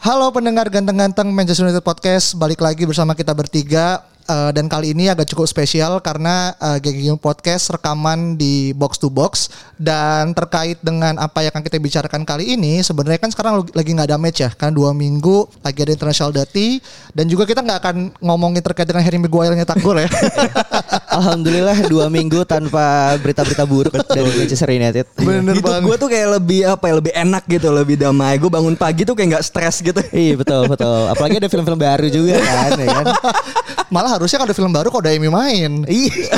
Halo pendengar ganteng-ganteng Manchester United Podcast, balik lagi bersama kita bertiga. Uh, dan kali ini agak cukup spesial karena uh, GGG Podcast rekaman di box to box dan terkait dengan apa yang akan kita bicarakan kali ini sebenarnya kan sekarang lagi nggak ada match ya kan dua minggu lagi ada international dati dan juga kita nggak akan ngomongin terkait dengan Harry Maguire nyetak gol ya. Alhamdulillah dua minggu tanpa berita-berita buruk dari Manchester United. Bener Hidup banget. gue tuh kayak lebih apa ya lebih enak gitu lebih damai gue bangun pagi tuh kayak nggak stres gitu Iya betul betul. Apalagi ada film-film baru juga kan, ya kan. Malah harusnya kalau ada film baru kok ada Amy main. Iya.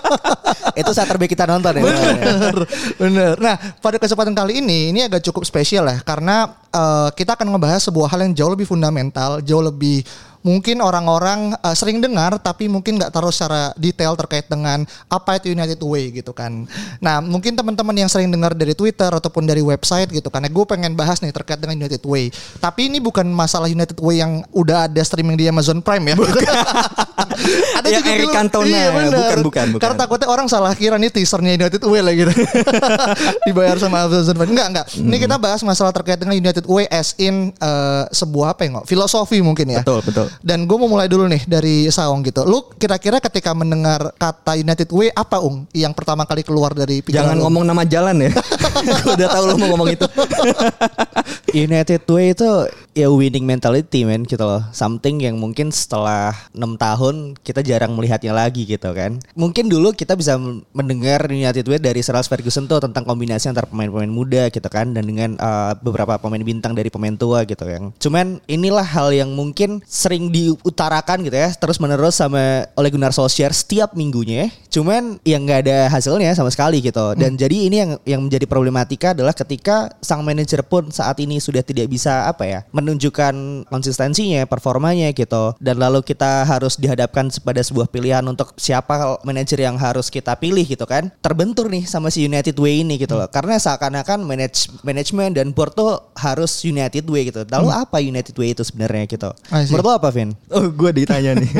Itu saat terbaik kita nonton ya. Bener, bener. Nah, pada kesempatan kali ini ini agak cukup spesial ya karena eh, kita akan ngebahas sebuah hal yang jauh lebih fundamental, jauh lebih mungkin orang-orang eh, sering dengar tapi mungkin nggak taruh secara detail terkait dengan apa itu United Way gitu kan. Nah, mungkin teman-teman yang sering dengar dari Twitter ataupun dari website gitu kan. Gue pengen bahas nih terkait dengan United Way. Tapi ini bukan masalah United Way yang udah ada streaming di Amazon Prime ya. ada Yang Eric film- Cantona Iya, ya. bener. Bukan, bukan, bukan. Karena takutnya orang salah kira nih teasernya United Way lah gitu. Dibayar sama Amazon Prime. Enggak, enggak. Ini kita bahas masalah terkait dengan United Way as in eh, sebuah apa ya? Filosofi mungkin ya. Betul, betul. Dan gue mau mulai dulu nih dari Saung gitu. Lu kira-kira ketika mendengar kata United Way apa Ung yang pertama kali keluar dari pikiran jangan lu? ngomong nama jalan ya gue udah tahu lo mau ngomong itu United Way itu ya winning mentality men gitu loh. Something yang mungkin setelah enam tahun kita jarang melihatnya lagi gitu kan. Mungkin dulu kita bisa mendengar United Way dari Sir Alex Ferguson tuh tentang kombinasi antara pemain-pemain muda gitu kan dan dengan uh, beberapa pemain bintang dari pemain tua gitu kan. Cuman inilah hal yang mungkin sering diutarakan gitu ya terus menerus sama oleh Gunnar Solskjaer setiap minggunya. Cuman yang nggak ada hasilnya sama sekali gitu. Dan jadi ini yang yang menjadi problematika adalah ketika sang manajer pun saat ini sudah tidak bisa apa ya menunjukkan konsistensinya, performanya gitu. Dan lalu kita harus dihadapkan pada sebuah pilihan untuk siapa manajer yang harus kita pilih gitu kan. Terbentur nih sama si United Way ini gitu loh. Karena seakan-akan manage manajemen dan board tuh harus United Way gitu. Lalu apa United Way itu sebenarnya gitu? Menurut lo apa, Vin? oh gue ditanya nih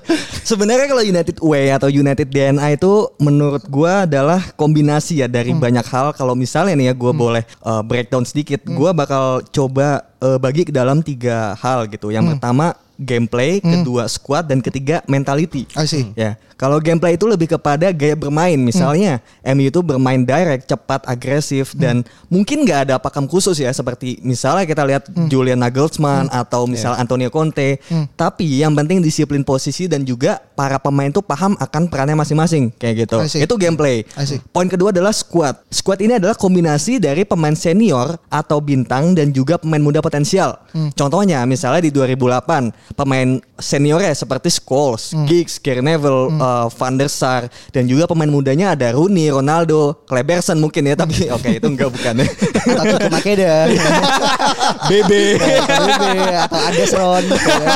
sebenarnya kalau United Way atau United DNA itu menurut gue adalah kombinasi ya dari banyak hal kalau misalnya nih ya gue boleh uh, breakdown sedikit gue bakal coba uh, bagi ke dalam tiga hal gitu. Yang pertama gameplay kedua squad dan ketiga mentality. I see. Ya, kalau gameplay itu lebih kepada gaya bermain. Misalnya, MU itu bermain direct, cepat, agresif, dan mungkin nggak ada pakem khusus ya. Seperti misalnya kita lihat Julian Nagelsmann atau misal Antonio Conte. Tapi yang penting disiplin posisi dan juga para pemain tuh paham akan perannya masing-masing kayak gitu. Itu gameplay. Poin kedua adalah squad. Squad ini adalah kombinasi dari pemain senior atau bintang dan juga pemain muda potensial. Contohnya misalnya di 2008 pemain seniornya seperti Scholes, Giggs, Gary Neville, uh, Van der Sar dan juga pemain mudanya ada Rooney, Ronaldo, Kleberson mungkin ya tapi oke itu enggak bukan ya. Atau Kiko Makeda. BB. atau Anderson gitu ya.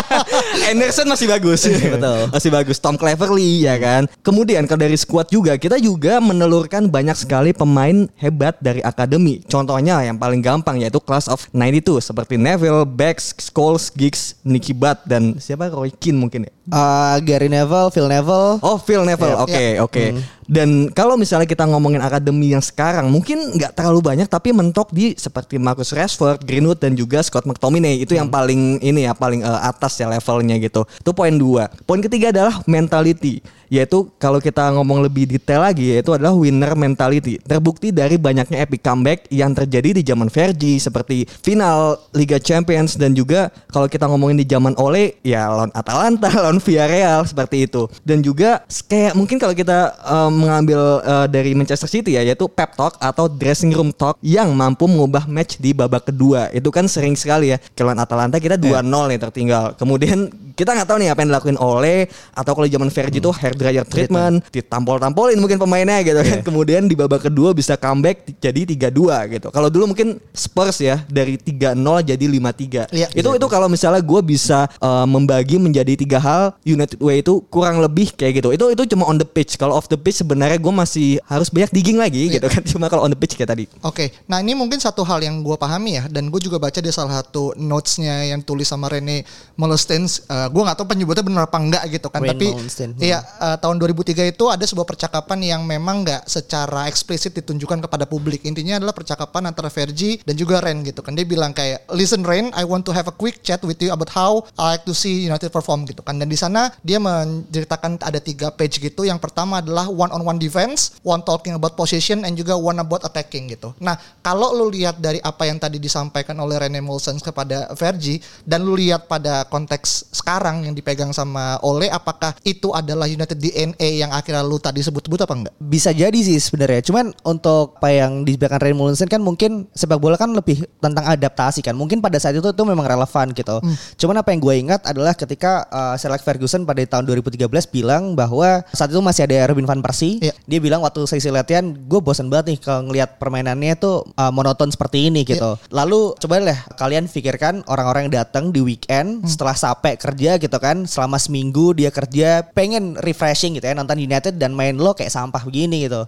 Anderson masih bagus. Betul. Masih bagus. Tom Cleverley ya kan. Kemudian kalau dari squad juga kita juga menelurkan banyak sekali pemain hebat dari akademi. Contohnya yang paling gampang yaitu Class of 92 seperti Neville, Bex, Scholes, Giggs, Nicky Butt dan siapa Roy Keane mungkin ya. Uh, Gary Neville, Phil Neville. Oh Phil Neville, oke oke. Dan kalau misalnya kita ngomongin akademi yang sekarang, mungkin nggak terlalu banyak, tapi mentok di seperti Marcus Rashford, Greenwood dan juga Scott McTominay itu yang paling ini ya paling eh, atas ya levelnya gitu. Itu poin dua. Poin ketiga adalah mentality, yaitu kalau kita ngomong lebih detail lagi, yaitu adalah winner mentality. Terbukti dari banyaknya epic comeback yang terjadi di zaman Fergie seperti final Liga Champions dan juga kalau kita ngomongin di zaman Ole ya lawan Atalanta, lawan Villarreal seperti itu. Dan juga kayak mungkin kalau kita eh, mengambil eh, dari Manchester City ya yaitu pep talk atau dressing room talk yang mampu mengubah match di babak kedua. Itu kan sering sekali ya. Kalau lawan Atalanta kita 2-0 nih tertinggal. Kemudian kita nggak tahu nih apa yang dilakuin oleh atau kalau zaman Fergie itu hair dryer treatment, ditampol-tampolin mungkin pemainnya gitu kan. Kemudian di babak kedua bisa comeback jadi 3-2 gitu. Kalau dulu mungkin Spurs ya dari 3-0 jadi 5-3. Iya. itu itu kalau misalnya gue bisa uh, membagi menjadi tiga hal United Way itu kurang lebih kayak gitu. Itu itu cuma on the pitch. Kalau off the pitch sebenarnya gue masih harus banyak digging lagi gitu kan. Cuma kalau on the pitch kayak tadi. Oke, nah ini mungkin satu hal yang gue pahami ya, dan gue juga baca di salah satu notesnya yang tulis sama Rene Molestein. Uh, gue nggak tahu penyebutnya benar apa enggak gitu kan, Rene tapi Molestein, hmm. iya uh, tahun 2003 itu ada sebuah percakapan yang memang nggak secara eksplisit ditunjukkan kepada publik. Intinya adalah percakapan antara Fergie dan juga Ren gitu kan. Dia bilang kayak, listen Ren, I want to have a quick chat with you about how I like to see United perform gitu kan. Dan di sana dia menceritakan ada tiga page gitu. Yang pertama adalah one on one defense, one talking about position, and juga one about attacking gitu. Nah kalau lu lihat dari apa yang tadi disampaikan oleh Rene Molson kepada Fergie dan lu lihat pada konteks sekarang yang dipegang sama Ole, apakah itu adalah United DNA yang akhirnya lu tadi sebut-sebut apa enggak? Bisa jadi sih sebenarnya. Cuman untuk apa yang disebutkan Ray Mullinson kan mungkin sepak bola kan lebih tentang adaptasi kan. Mungkin pada saat itu itu memang relevan gitu. Cuman apa yang gue ingat adalah ketika uh, Sir Alex Ferguson pada tahun 2013 bilang bahwa saat itu masih ada Robin van Persie. Iya. Dia bilang waktu sesi latihan gue bosan banget nih kalau ngelihat permainannya tuh uh, monoton seperti ini gitu. Lalu coba deh kalian pikirkan orang-orang yang datang di weekend setelah capek kerja gitu kan selama seminggu dia kerja pengen refreshing gitu ya nonton United dan main lo kayak sampah begini gitu.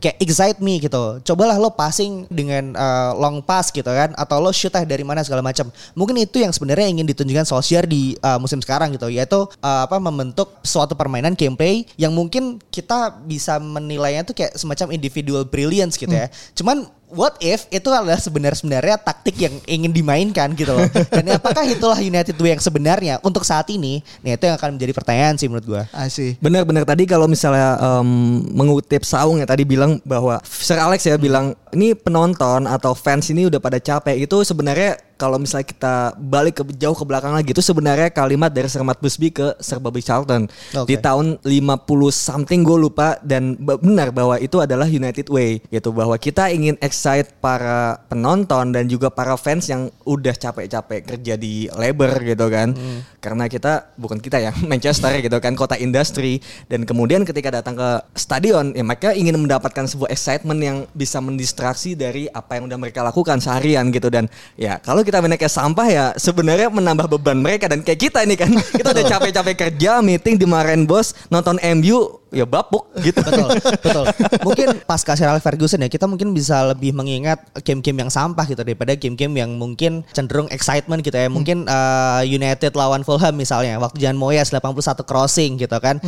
Kayak excite me gitu. Cobalah lo passing dengan uh, long pass gitu kan atau lo shoot dari mana segala macam. Mungkin itu yang sebenarnya ingin ditunjukkan Solskjaer di uh, musim sekarang gitu yaitu uh, apa membentuk suatu permainan gameplay yang mungkin kita bisa menilainya tuh kayak semacam individual brilliance gitu ya. Cuman what if itu adalah sebenarnya taktik yang ingin dimainkan gitu loh. Dan apakah itulah United way yang sebenarnya untuk saat ini? Nah itu yang akan menjadi pertanyaan sih menurut gua. Asih. Benar-benar tadi kalau misalnya em, mengutip Saung ya tadi bilang bahwa Sir Alex ya bilang ini penonton atau fans ini udah pada capek itu sebenarnya kalau misalnya kita balik ke jauh ke belakang lagi itu sebenarnya kalimat dari Sir Matt Busby ke Sir Bobby Charlton Oke. di tahun 50 something gue lupa dan be- benar bahwa itu adalah United Way gitu bahwa kita ingin excite para penonton dan juga para fans yang udah capek-capek kerja di labor gitu kan. Karena kita bukan kita ya Manchester gitu kan kota industri. Dan kemudian ketika datang ke stadion ya mereka ingin mendapatkan sebuah excitement yang bisa mendistraksi dari apa yang udah mereka lakukan seharian gitu. Dan ya kalau kita kayak sampah ya sebenarnya menambah beban mereka dan kayak kita ini kan. Kita udah capek-capek kerja meeting dimarahin bos nonton MU ya bapuk gitu Betul, betul. Mungkin pas Sir Alex Ferguson ya kita mungkin bisa lebih mengingat game-game yang sampah gitu daripada game-game yang mungkin cenderung excitement gitu ya. Mungkin uh, United lawan Fulham misalnya waktu Jan Moyes 81 crossing gitu kan.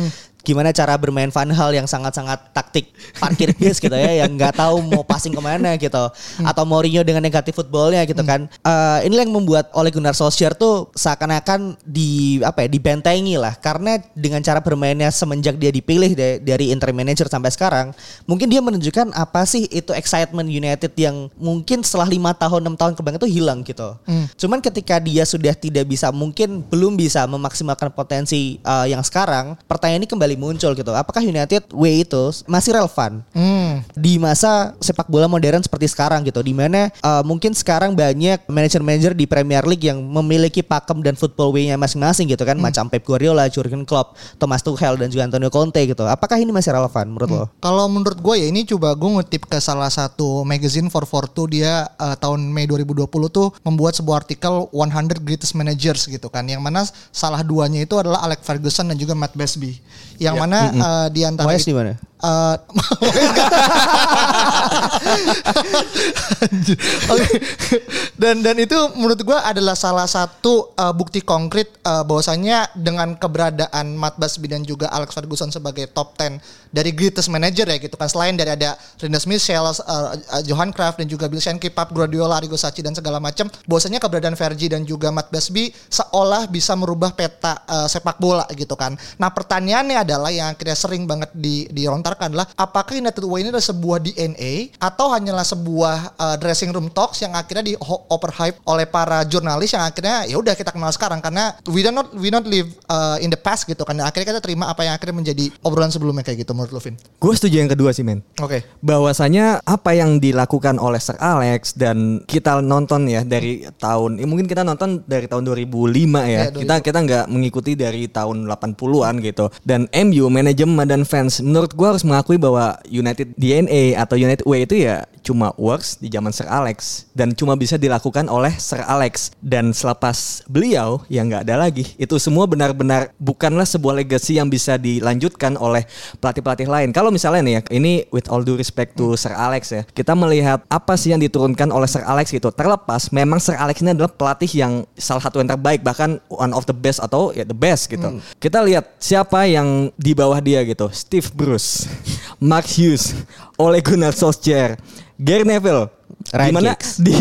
Gimana cara bermain Van Hal yang sangat-sangat taktik parkir bis gitu ya yang nggak tahu mau passing ke mana gitu atau Mourinho dengan negatif footballnya gitu kan. Eh, inilah yang membuat Ole Gunnar Solskjaer tuh seakan-akan di apa ya dibentengi lah. Karena dengan cara bermainnya semenjak dia dipilih da- dari interim manager sampai sekarang mungkin dia menunjukkan apa sih itu excitement United yang mungkin setelah lima tahun enam tahun ke belakang itu hilang gitu. Cuman ketika dia sudah tidak bisa mungkin belum bisa memaksimalkan potensi eh, yang sekarang pertanyaan ini kembali muncul gitu apakah United way itu masih relevan Hmm. di masa sepak bola modern seperti sekarang gitu di mana uh, mungkin sekarang banyak manajer-manajer di Premier League yang memiliki pakem dan football way-nya masing-masing gitu kan macam Pep Guardiola, Jurgen Klopp, Thomas Tuchel dan juga Antonio Conte gitu. Apakah ini masih relevan menurut lo? Kalau menurut gue ya ini coba gue ngutip ke salah satu magazine 442 dia eh, tahun Mei 2020 tuh membuat sebuah artikel 100 Greatest Managers gitu kan yang mana salah duanya itu adalah Alex Ferguson dan juga Matt Busby yang mana eh, di antara Moyes di mana? Oke. dan dan itu menurut gua adalah salah satu uh, bukti konkret uh, bahwasanya dengan keberadaan Matt Busby dan juga Alex Ferguson sebagai top 10 dari greatest manager ya gitu kan selain dari ada Rinus Michel, uh, uh, Johan Cruyff dan juga Bill Shankly, Pep Guardiola, Arrigo Sacchi dan segala macam bahwasanya keberadaan Fergie dan juga Matt Busby seolah bisa merubah peta uh, sepak bola gitu kan. Nah, pertanyaannya adalah yang akhirnya sering banget di dilontarkan adalah apakah United Way ini adalah sebuah DNA atau hanyalah sebuah uh, dressing room talks yang akhirnya di overhype oleh para jurnalis yang akhirnya ya udah kita kenal sekarang karena we don't not we not live uh, in the past gitu kan. Akhirnya kita terima apa yang akhirnya menjadi obrolan sebelumnya kayak gitu menurut Lovin. Gue setuju yang kedua sih men. Oke. bahwasanya apa yang dilakukan oleh Sir Alex dan kita nonton ya dari tahun ya mungkin kita nonton dari tahun 2005 ya. 2005. kita kita nggak mengikuti dari tahun 80-an gitu. Dan MU manajemen dan fans menurut gua harus mengakui bahwa United DNA atau United Way itu ya cuma works di zaman Sir Alex dan cuma bisa dilakukan oleh Sir Alex dan selepas beliau ya nggak ada lagi. Itu semua benar-benar bukanlah sebuah legacy yang bisa dilanjutkan oleh pelatih-pelatih lain. Kalau misalnya nih ya, ini with all due respect to Sir Alex ya, kita melihat apa sih yang diturunkan oleh Sir Alex gitu. Terlepas memang Sir Alex ini adalah pelatih yang salah satu yang terbaik bahkan one of the best atau ya the best gitu. Kita lihat siapa yang di bawah dia gitu. Steve Bruce, Mark Hughes, Ole Gunnar Solskjaer, Gary Neville. Ryan Di mana di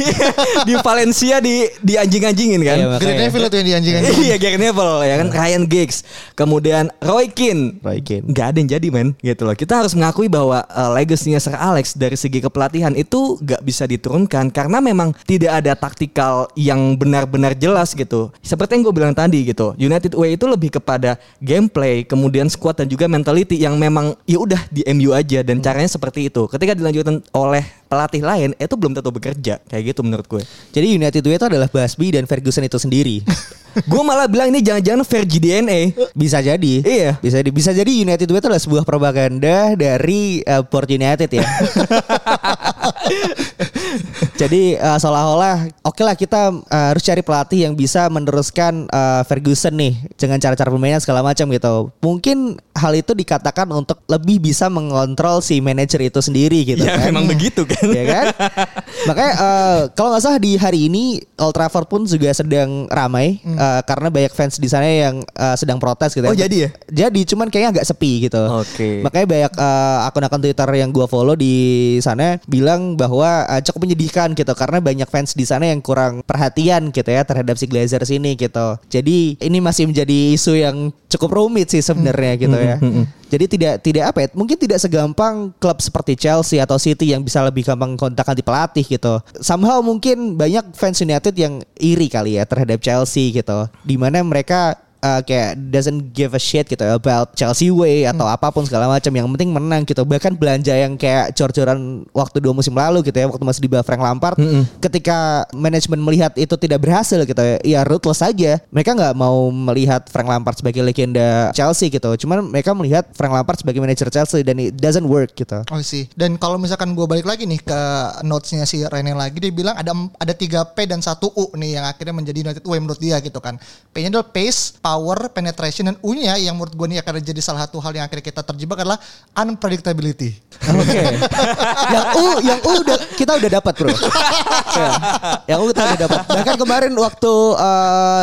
di Valencia di di anjing-anjingin kan. Iya, Gary. Neville itu yang dianjingkan. Iya Gary Neville ya kan? Ryan Giggs. Kemudian Roy Keane. Roy Keane. nggak ada yang jadi men gitu loh. Kita harus mengakui bahwa uh, legasinya Sir Alex dari segi kepelatihan itu nggak bisa diturunkan karena memang tidak ada taktikal yang benar-benar jelas gitu. Seperti yang gue bilang tadi gitu. United Way itu lebih kepada gameplay kemudian squad dan juga mentality yang memang ya udah di MU aja. Dan caranya seperti itu. Ketika dilanjutkan oleh pelatih lain itu belum tentu bekerja kayak gitu menurut gue Jadi United Way itu adalah Basbi dan Ferguson itu sendiri. gue malah bilang ini jangan-jangan Vergi DNA Bisa jadi. Iya. Bisa di, bisa jadi United Way itu adalah sebuah propaganda dari uh, Port United ya. jadi uh, seolah-olah oke lah kita uh, harus cari pelatih yang bisa meneruskan uh, Ferguson nih dengan cara-cara permainan segala macam gitu. Mungkin hal itu dikatakan untuk lebih bisa mengontrol si manajer itu sendiri gitu ya kan. memang begitu kan ya kan? Makanya eh, kalau nggak salah di hari ini Old Trafford pun juga sedang ramai eh, karena banyak fans di sana yang eh, sedang protes gitu. Oh, jadi ya? Jadi cuman kayaknya agak sepi gitu. Oke. Makanya banyak eh, akun-akun Twitter yang gua follow di sana bilang bahwa eh, cukup menyedihkan gitu karena banyak fans di sana yang kurang perhatian gitu ya terhadap si Glazers ini gitu. Jadi ini masih menjadi isu yang cukup rumit sih sebenarnya gitu ya. Jadi tidak tidak apa ya? Mungkin tidak segampang klub seperti Chelsea atau City yang bisa lebih gampang kontak ganti pelatih gitu. Somehow mungkin banyak fans United yang iri kali ya terhadap Chelsea gitu. Di mana mereka uh, kayak doesn't give a shit gitu about Chelsea way atau apa pun segala macam. Yang penting menang gitu. Bahkan belanja yang kayak cor-coran waktu dua musim lalu gitu ya waktu masih di bawah Frank Lampard ketika manajemen melihat itu tidak berhasil gitu ya ya ruthless saja mereka nggak mau melihat Frank Lampard sebagai legenda Chelsea gitu. Cuman mereka melihat Frank Lampard sebagai manajer Chelsea dan it doesn't work gitu. Oh sih. Dan kalau misalkan gue balik lagi nih ke notesnya si Rene lagi, dia bilang ada ada 3 P dan satu U nih yang akhirnya menjadi United Way menurut dia gitu kan. P-nya adalah pace, power, penetration dan U-nya yang menurut gue nih akan jadi salah satu hal yang akhirnya kita terjebak adalah unpredictability. Oke. yang U, yang U udah kita udah dapat, Bro. Ya, yang U kita udah dapat. Bahkan kemarin waktu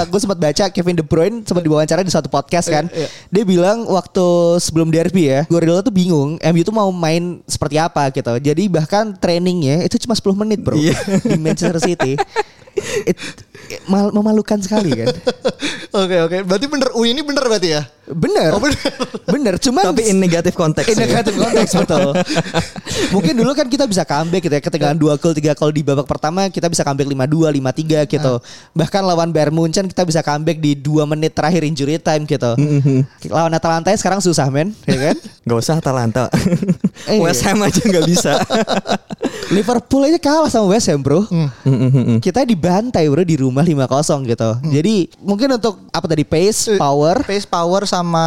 gue sempat baca Kevin De Bruyne sempat diwawancara di suatu podcast kan. Dia bilang waktu sebelum derby ya, Guardiola tuh bingung MU tuh mau main seperti apa gitu. Jadi bahkan trainingnya itu cuma 10 menit, Bro. Iya. Di Manchester City. It, mal- memalukan sekali kan. Oke oke. Berarti bener U ini bener berarti ya? Bener. Oh, bener. Bener. Cuman tapi in negatif konteks In negative konteks betul. Mungkin dulu kan kita bisa comeback gitu ya. Ketinggalan dua gol, tiga gol di babak pertama kita bisa comeback 5-2, 5-3 gitu. Bahkan lawan Bayern Munchen kita bisa comeback di dua menit terakhir injury time gitu. Lawan Atalanta sekarang susah men, ya kan? Gak usah Atalanta. Eh, West Ham aja gak bisa. Liverpool aja kalah sama West Ham bro. Kita dibantai bro di rumah 5-0 gitu. Jadi mungkin untuk apa tadi pace, power, Pace, power sama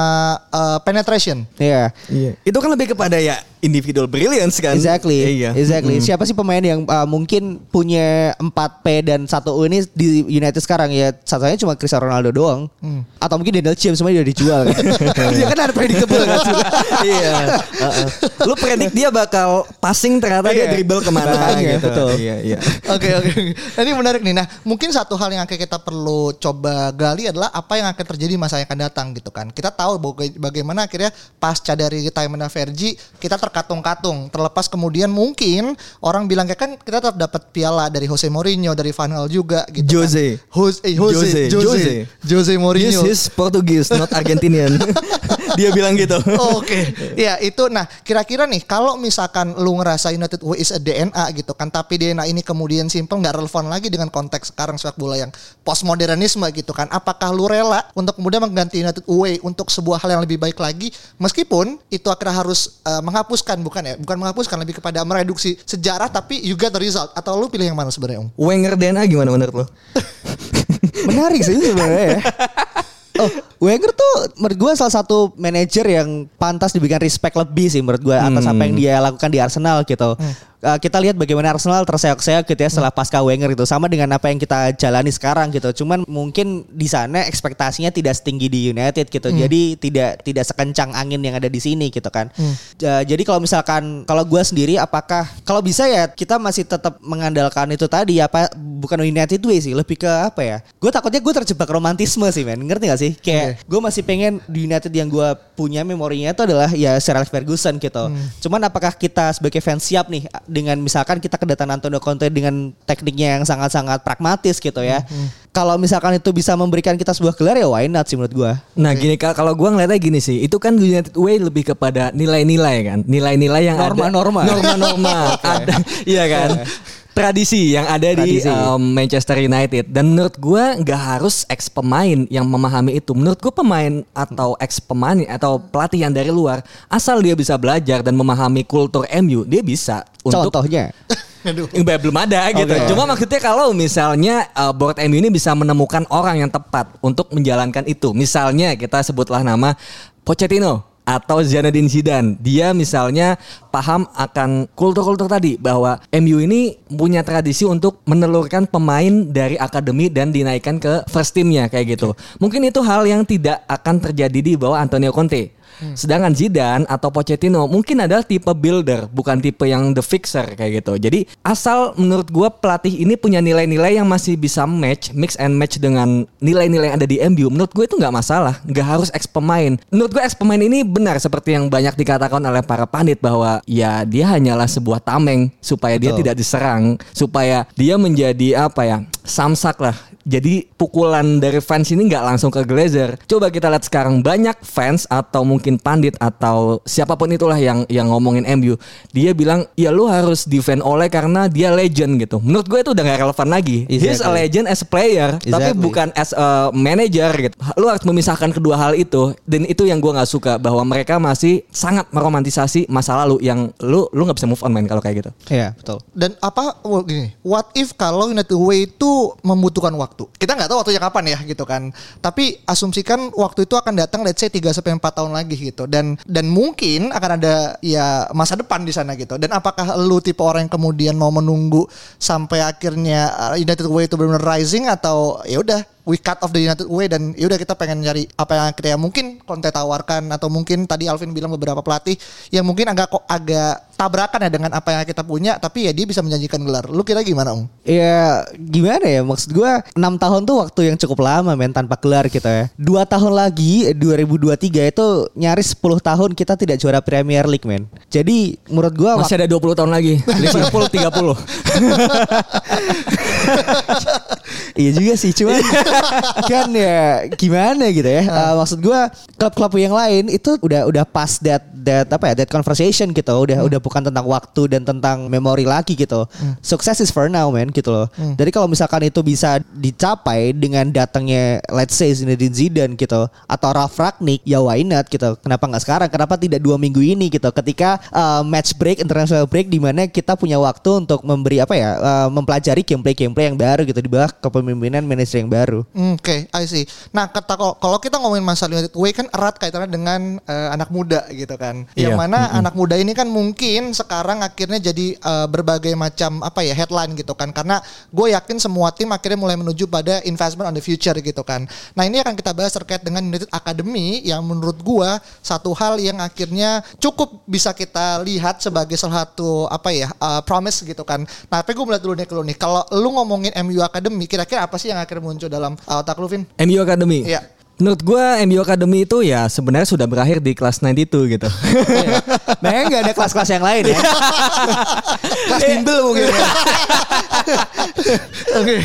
uh, penetration. ya. Iya. Itu kan lebih kepada ya individual brilliance kan. Exactly. Iya. Exactly. Siapa sih pemain yang uh, mungkin punya 4P dan 1U ini di United sekarang ya satunya cuma Cristiano Ronaldo doang. Atau mungkin Daniel James semuanya udah dijual kan. Dia kan unpredictable kan. iya. Heeh. Lu predik dia bakal passing ternyata dia Iya. dribble ke mana gitu. betul. Iya, iya. Oke oke. Ini menarik nih. Nah mungkin satu hal yang akan kita perlu coba gali adalah apa yang akan terjadi di masa yang akan datang gitu kan. Kita tahu baga- bagaimana akhirnya pasca dari retirement Vergi kita terkatung-katung. Terlepas kemudian mungkin orang bilang kayak kan kita tetap dapat piala dari Jose Mourinho dari Van Gaal juga gitu. Jose. Kan. Jose, eh, Jose, Jose, Jose, Jose, Jose. Mourinho. Yes, he's Portuguese, not Argentinian. Dia bilang gitu. Oke, ya itu. Nah, kira-kira nih, kalau misalkan lu ngerasa United Way is a DNA gitu kan, tapi DNA ini kemudian simple nggak relevan lagi dengan konteks sekarang sepak bola yang postmodernisme gitu kan, apakah lu rela untuk kemudian mengganti United Way untuk sebuah hal yang lebih baik lagi, meskipun itu akhirnya harus uh, menghapuskan bukan ya, bukan menghapuskan lebih kepada mereduksi sejarah, tapi you get the result. Atau lu pilih yang mana sebenarnya, Om? Wenger DNA gimana menurut lo? Menarik sih sebenarnya ya. Oh, Wenger tuh menurut gue salah satu manajer yang pantas diberikan respect lebih sih menurut gue atas apa yang dia lakukan di Arsenal gitu. Uh, kita lihat bagaimana Arsenal terseok-seok gitu ya setelah pasca Wenger itu sama dengan apa yang kita jalani sekarang gitu. Cuman mungkin di sana ekspektasinya tidak setinggi di United gitu. Jadi tidak tidak sekencang angin yang ada di sini gitu kan. Ja- jadi kalau misalkan kalau gue sendiri apakah kalau bisa ya kita masih tetap mengandalkan itu tadi apa bukan United way sih lebih ke apa ya? Gue takutnya gue terjebak romantisme sih men. Ngerti gak sih? Kayak gue masih pengen di United yang gue punya memorinya itu adalah ya Sir Alex Ferguson gitu. Cuman apakah kita sebagai fans siap nih dengan misalkan kita kedatangan Antonio Conte dengan tekniknya yang sangat-sangat pragmatis gitu ya. Kalau misalkan itu bisa memberikan kita sebuah gelar ya why not sih menurut gue. Nah gini Kak, kalau gua ngeliatnya gini sih, itu kan United Way lebih kepada nilai-nilai kan, nilai-nilai yang ada- Norma-norma. norma-norma, ada, iya kan, tradisi yang ada di Tradisi. um, Manchester United. Dan menurut gua nggak harus ex pemain yang memahami itu. Menurut gua pemain atau ex pemain atau pelatih yang dari luar, asal dia bisa belajar dan memahami kultur MU, dia bisa untuk Contohnya. Aduh. Belum ada gitu. Oke. Cuma maksudnya kalau misalnya uh, board MU ini bisa menemukan orang yang tepat untuk menjalankan itu. Misalnya kita sebutlah nama Pochettino atau Zinedine Zidane. Dia misalnya paham akan kultur-kultur tadi bahwa MU ini punya tradisi untuk menelurkan pemain dari akademi dan dinaikkan ke first teamnya kayak gitu. Mungkin itu hal yang tidak akan terjadi di bawah Antonio Conte. Sedangkan Zidane atau Pochettino mungkin adalah tipe builder, bukan tipe yang the fixer kayak gitu. Jadi asal menurut gua pelatih ini punya nilai-nilai yang masih bisa match, mix and match dengan nilai-nilai yang ada di MU. Menurut gue itu nggak masalah, nggak harus ex pemain. Menurut gue ex pemain ini benar seperti yang banyak dikatakan oleh para pandit bahwa ya dia hanyalah sebuah tameng supaya dia Betul. tidak diserang, supaya dia menjadi apa ya samsak lah. Jadi pukulan dari fans ini nggak langsung ke Glazer. Coba kita lihat sekarang banyak fans atau mungkin pandit atau siapa pun itulah yang yang ngomongin MU. Dia bilang ya lu harus defend oleh karena dia legend gitu. Menurut gue itu udah nggak relevan lagi. He's a Exactly. legend as a player, tapi Exactly. bukan as a manager gitu. Lu harus memisahkan kedua hal itu dan itu yang gue nggak suka bahwa mereka masih sangat meromantisasi masa lalu yang lu lu nggak bisa move on main kalau kayak gitu. Iya, betul. Dan apa well, gini, what if kalau United Way itu membutuhkan waktu? Kita nggak tahu waktunya kapan ya gitu kan. Tapi asumsikan waktu itu akan datang let's say 3 sampai 4 tahun lagi gitu. Dan dan mungkin akan ada ya masa depan di sana gitu. Dan apakah lu tipe orang yang kemudian mau menunggu sampai akhirnya uh, United Way itu benar-benar rising atau ya udah we cut off the United Way dan yaudah kita pengen nyari apa yang akhirnya mungkin Conte tawarkan atau mungkin tadi Alvin bilang beberapa pelatih yang mungkin agak kok agak tabrakan ya dengan apa yang kita punya tapi ya dia bisa menjanjikan gelar. Lu kira gimana, Om? Ya gimana ya maksud gua 6 tahun tuh waktu yang cukup lama men tanpa gelar kita ya. Dua tahun lagi 2023 itu nyaris 10 tahun kita tidak juara Premier League men. Jadi menurut gua Masih ada 20 tahun lagi. Liverpool 30. iya juga sih cuman kan ya gimana gitu ya. Uh, maksud gua klub-klub yang lain itu udah udah pas that that apa ya that conversation gitu. Udah udah bukan tentang waktu dan tentang memori lagi gitu. Sukses is for now man gitu loh. Jadi kalau misalkan itu bisa dicapai dengan datangnya let's say Zinedine Zidane gitu atau Ralf Ragnick ya why not gitu. Kenapa nggak sekarang? Kenapa tidak dua minggu ini gitu? Ketika uh, match break international break di mana kita punya waktu untuk memberi apa ya uh, mempelajari gameplay gameplay yang baru gitu di bawah kepemimpinan manajer yang baru. Hmm, Oke, I see. Nah, kata kalau kalau kita ngomongin masalah United Way kan erat kaitannya dengan eh, anak muda gitu kan. Yang Iya. mana anak muda ini kan mungkin sekarang akhirnya jadi eh, berbagai macam apa ya headline gitu kan. Karena gue yakin semua tim akhirnya mulai menuju pada investment on the future gitu kan. Nah, ini akan kita bahas terkait dengan United Academy yang menurut gue satu hal yang akhirnya cukup bisa kita lihat sebagai salah satu apa ya eh, promise gitu kan. Nah, tapi gue melihat dulu nih ke lu nih. Kalau lu ngomongin MU Academy, kira-kira apa sih yang akhirnya muncul dalam uh, otak lu, Vin? MU Academy. Iya. Menurut gua MU Academy itu ya sebenarnya sudah berakhir di kelas 92 gitu. Makanya nggak ada kelas-kelas yang lain ya. kelas bimbel mungkin. ya. Oke.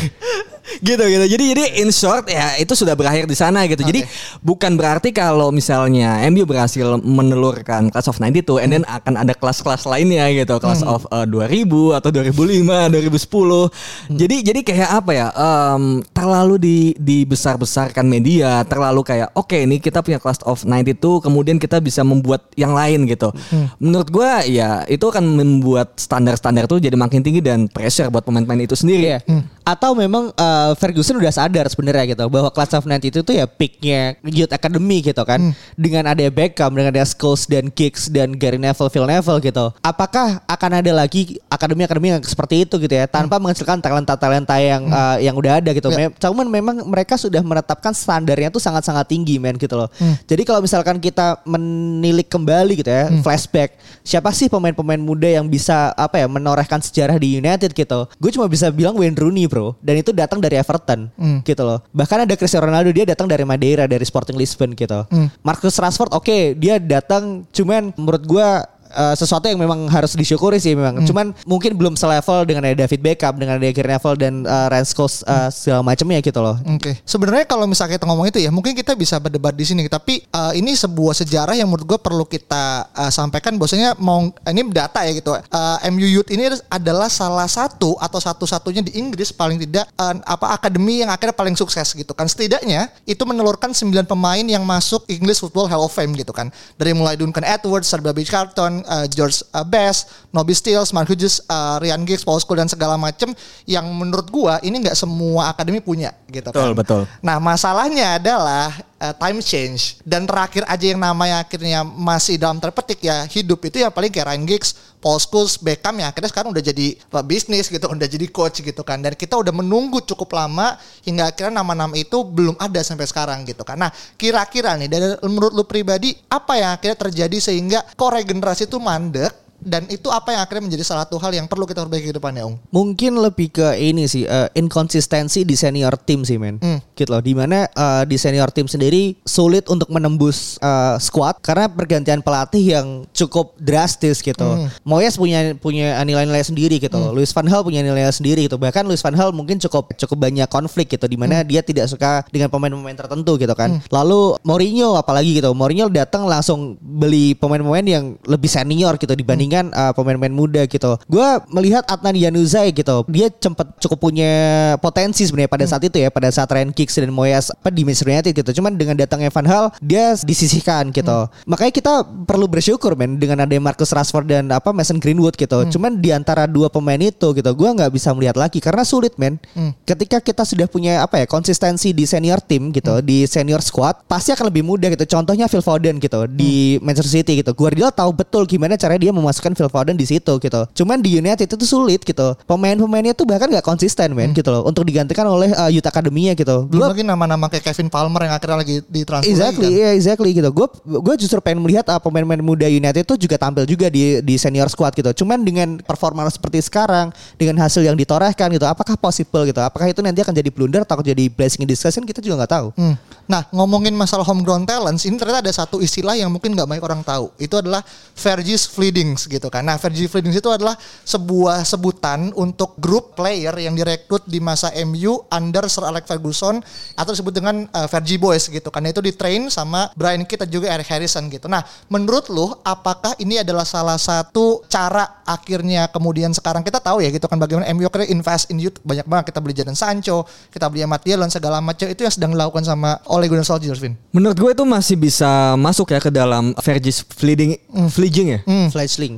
Gitu gitu. Jadi jadi in short ya itu sudah berakhir di sana gitu. Jadi bukan berarti kalau misalnya MU berhasil menelurkan Class of 92 and then akan ada kelas-kelas lainnya gitu, Class of uh, 2000 atau 2005, 2010. Jadi jadi kayak apa ya? em, terlalu di dibesar-besarkan media, terlalu kayak oke ini kita punya Class of 92 kemudian kita bisa membuat yang lain gitu. Menurut gua ya itu akan membuat standar-standar tuh jadi makin tinggi dan pressure buat pemain-pemain itu sendiri. Iya. Atau memang eh, Ferguson udah sadar sebenarnya gitu bahwa Class of 90 itu tuh ya peaknya Youth Academy gitu kan. Dengan ada Beckham, dengan ada Scholes dan Giggs dan Gary Neville, Phil Neville gitu. Apakah akan ada lagi akademi-akademi yang seperti itu gitu ya tanpa menghasilkan talenta-talenta yang eh, yang udah ada gitu. Ya. Me- Cuman memang mereka sudah menetapkan standarnya tuh sangat-sangat tinggi men gitu loh. Jadi kalau misalkan kita menilik kembali gitu ya, flashback, siapa sih pemain-pemain muda yang bisa apa ya menorehkan sejarah di United gitu. Gue cuma bisa bilang Wayne Rooney, Bro. Dan itu datang dari Everton gitu loh. Bahkan ada Cristiano Ronaldo dia datang dari Madeira dari Sporting Lisbon gitu. Marcus Rashford oke, dia datang cuman menurut gue eh, sesuatu yang memang harus disyukuri sih memang. Cuman mungkin belum selevel dengan ada David Beckham, dengan ada Gary Neville dan uh, Scholes uh, segala macamnya gitu loh. Oke, sebenarnya kalau misalnya kita ngomong itu ya, mungkin kita bisa berdebat di sini. Tapi uh, ini sebuah sejarah yang menurut gue perlu kita uh, sampaikan. Bahwasanya mau ini data ya gitu. Uh, MU Youth ini adalah salah satu atau satu-satunya di Inggris paling tidak uh, apa akademi yang akhirnya paling sukses gitu kan. Setidaknya itu menelurkan 9 pemain yang masuk English Football Hall of Fame gitu kan. Dari mulai Duncan Edwards, Sir Bobby Charlton, uh, George uh, Best, Nobby Stiles, Mark Hughes, uh, Ryan Giggs, Paul Scholes dan segala macem yang menurut gua ini nggak semua akademi punya gitu Betul, kan. betul. Nah masalahnya adalah uh, time change dan terakhir aja yang namanya akhirnya masih dalam terpetik ya hidup itu ya paling kayak Ryan Giggs, Paul Scholes, Beckham ya akhirnya sekarang udah jadi bisnis gitu, udah jadi coach gitu kan. Dan kita udah menunggu cukup lama hingga akhirnya nama-nama itu belum ada sampai sekarang gitu kan. Nah kira-kira nih dari menurut lu pribadi apa yang akhirnya terjadi sehingga core regenerasi itu mandek dan itu apa yang akhirnya menjadi salah satu hal yang perlu kita perbaiki ke depannya, Ung? Mungkin lebih ke ini sih eh, inkonsistensi di senior tim sih men. Hmm. Gitu loh. Di mana eh, di senior tim sendiri sulit untuk menembus eh, squad karena pergantian pelatih yang cukup drastis gitu. Hmm. Moyes punya punya nilai-nilai sendiri gitu. Louis van Gaal punya nilai sendiri gitu. Bahkan Louis van Gaal mungkin cukup cukup banyak konflik gitu di mana Hmm. dia tidak suka dengan pemain-pemain tertentu gitu kan. Lalu Mourinho apalagi gitu. Mourinho datang langsung beli pemain-pemain yang lebih senior gitu dibandingkan uh, pemain-pemain muda gitu. Gua melihat Adnan Januzaj gitu. Dia sempat cukup punya potensi sebenarnya pada saat itu ya, pada saat Ryan Giggs dan Moyes apa di Manchester United gitu. Cuman dengan datangnya Van Gaal dia disisihkan gitu. Makanya kita perlu bersyukur men dengan ada Marcus Rashford dan apa Mason Greenwood gitu. Cuman di antara dua pemain itu gitu, gua nggak bisa melihat lagi karena sulit men. Ketika kita sudah punya apa ya konsistensi di senior tim gitu, di senior squad, pasti akan lebih mudah gitu. Contohnya Phil Foden gitu di Manchester City gitu. Guardiola tahu betul gimana caranya dia memasukkan Phil Foden di situ gitu. Cuman di United itu sulit gitu. Pemain-pemainnya tuh bahkan nggak konsisten men gitu loh untuk digantikan oleh uh, youth academy-nya gitu. Belum lagi nama-nama kayak Kevin Palmer yang akhirnya lagi ditransfer Exactly, lagi kan. iya exactly gitu. Gue gue justru pengen melihat uh, pemain-pemain muda United itu juga tampil juga di di senior squad gitu. Cuman dengan performa seperti sekarang, dengan hasil yang ditorehkan gitu, apakah possible gitu? Apakah itu nanti akan jadi blunder atau jadi blessing in disguise kan kita juga nggak tahu. Hmm. Nah, ngomongin masalah homegrown talents, ini ternyata ada satu istilah yang mungkin nggak banyak orang tahu. Itu adalah Vergis Fleedings gitu kan. Nah, Vergis Fleedings itu adalah sebuah sebutan untuk grup player yang direkrut di masa MU under Sir Alex Ferguson atau disebut dengan uh, Vergi Boys gitu kan. Itu ditrain sama Brian Kidd dan juga Eric Harrison gitu. Nah, menurut lu apakah ini adalah salah satu cara akhirnya kemudian sekarang kita tahu ya gitu kan bagaimana MU akhirnya invest in youth banyak banget kita beli Jadon Sancho, kita beli Diallo dan segala macam itu yang sedang dilakukan sama Ole Gunnar Solskjaer, Vin. Menurut gue itu masih bisa masuk ya ke dalam Vergis fleeting fleeging ya.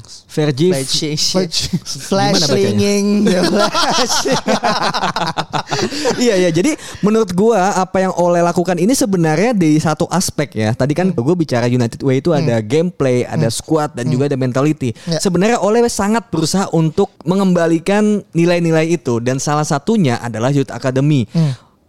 Fledglings. Vergis. Flashing. iya ya jadi menurut gua apa yang Ole lakukan ini sebenarnya di satu aspek ya. Tadi kan gue bicara United Way itu ada gameplay ada squad dan juga ada mentality. Ya. sebenarnya Ole sangat berusaha untuk mengembalikan nilai-nilai itu. Dan salah satunya adalah Youth Academy.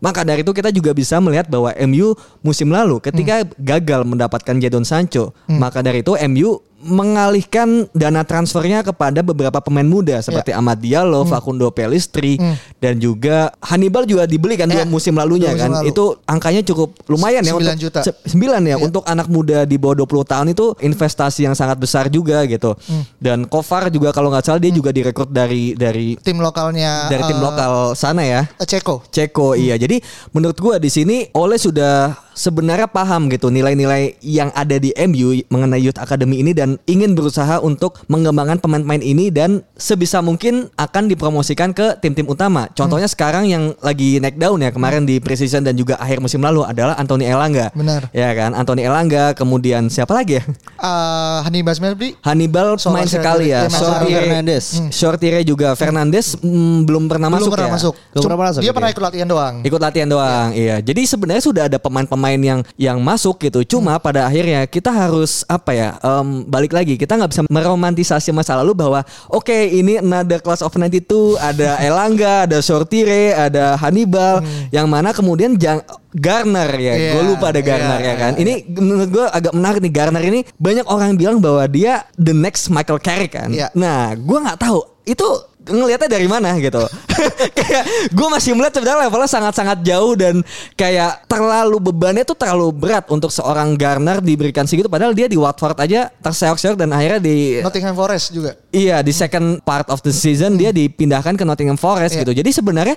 Maka dari itu kita juga bisa melihat bahwa MU musim lalu ketika gagal mendapatkan Jadon Sancho, maka dari itu MU mengalihkan dana transfernya kepada beberapa pemain muda seperti Ya. Ahmad Diallo, Hmm. Facundo Pelistri dan juga Hannibal juga dibeli kan dua Ya, musim lalunya dua musim kan. lalu. Itu angkanya cukup lumayan ya 9 untuk juta. se- 9 ya Ya. untuk anak muda di bawah 20 tahun itu investasi yang sangat besar juga gitu. Hmm. Dan Kovar juga kalau nggak salah dia juga direkrut dari dari Tim lokalnya dari tim eh, lokal sana ya. Ceko. Ceko iya. Jadi menurut gua di sini Oleh sudah sebenarnya paham gitu nilai-nilai yang ada di MU mengenai Youth Academy ini dan ingin berusaha untuk mengembangkan pemain-pemain ini dan sebisa mungkin akan dipromosikan ke tim-tim utama. Contohnya sekarang yang lagi naik daun ya kemarin di preseason dan juga akhir musim lalu adalah Anthony Elanga. Benar. Ya kan Anthony Elanga kemudian siapa lagi ya? Eh Hannibal Smedri Hannibal Solar main Shorty- sekali ya. iya, Shorty. Fernandes. Shortire juga Fernandes mm, belum pernah belum masuk pernah ya. masuk. Belum Cuma pernah masuk Dia gitu pernah ya? ikut latihan doang. Ikut latihan doang, iya. Jadi sebenarnya sudah ada pemain-pemain yang yang masuk gitu. Cuma pada akhirnya kita harus apa ya? em, balik lagi kita nggak bisa meromantisasi masa lalu bahwa oke ini another class of 92 ada Elanga, ada Sortire, ada Hannibal yang mana kemudian jang Garner ya, Iya, gue lupa ada Garner iya, ya kan. iya. Ini menurut gue agak menarik nih Garner ini banyak orang bilang bahwa dia the next Michael Carrick kan. Iya. Nah, gue nggak tahu itu ngelihatnya dari mana gitu. kayak gue masih melihat sebenarnya levelnya sangat-sangat jauh dan kayak terlalu bebannya tuh terlalu berat untuk seorang Garner diberikan segitu padahal dia di Watford aja terseok-seok dan akhirnya di Nottingham Forest juga. Iya di second part of the season dia dipindahkan ke Nottingham Forest Iya. gitu. Jadi sebenarnya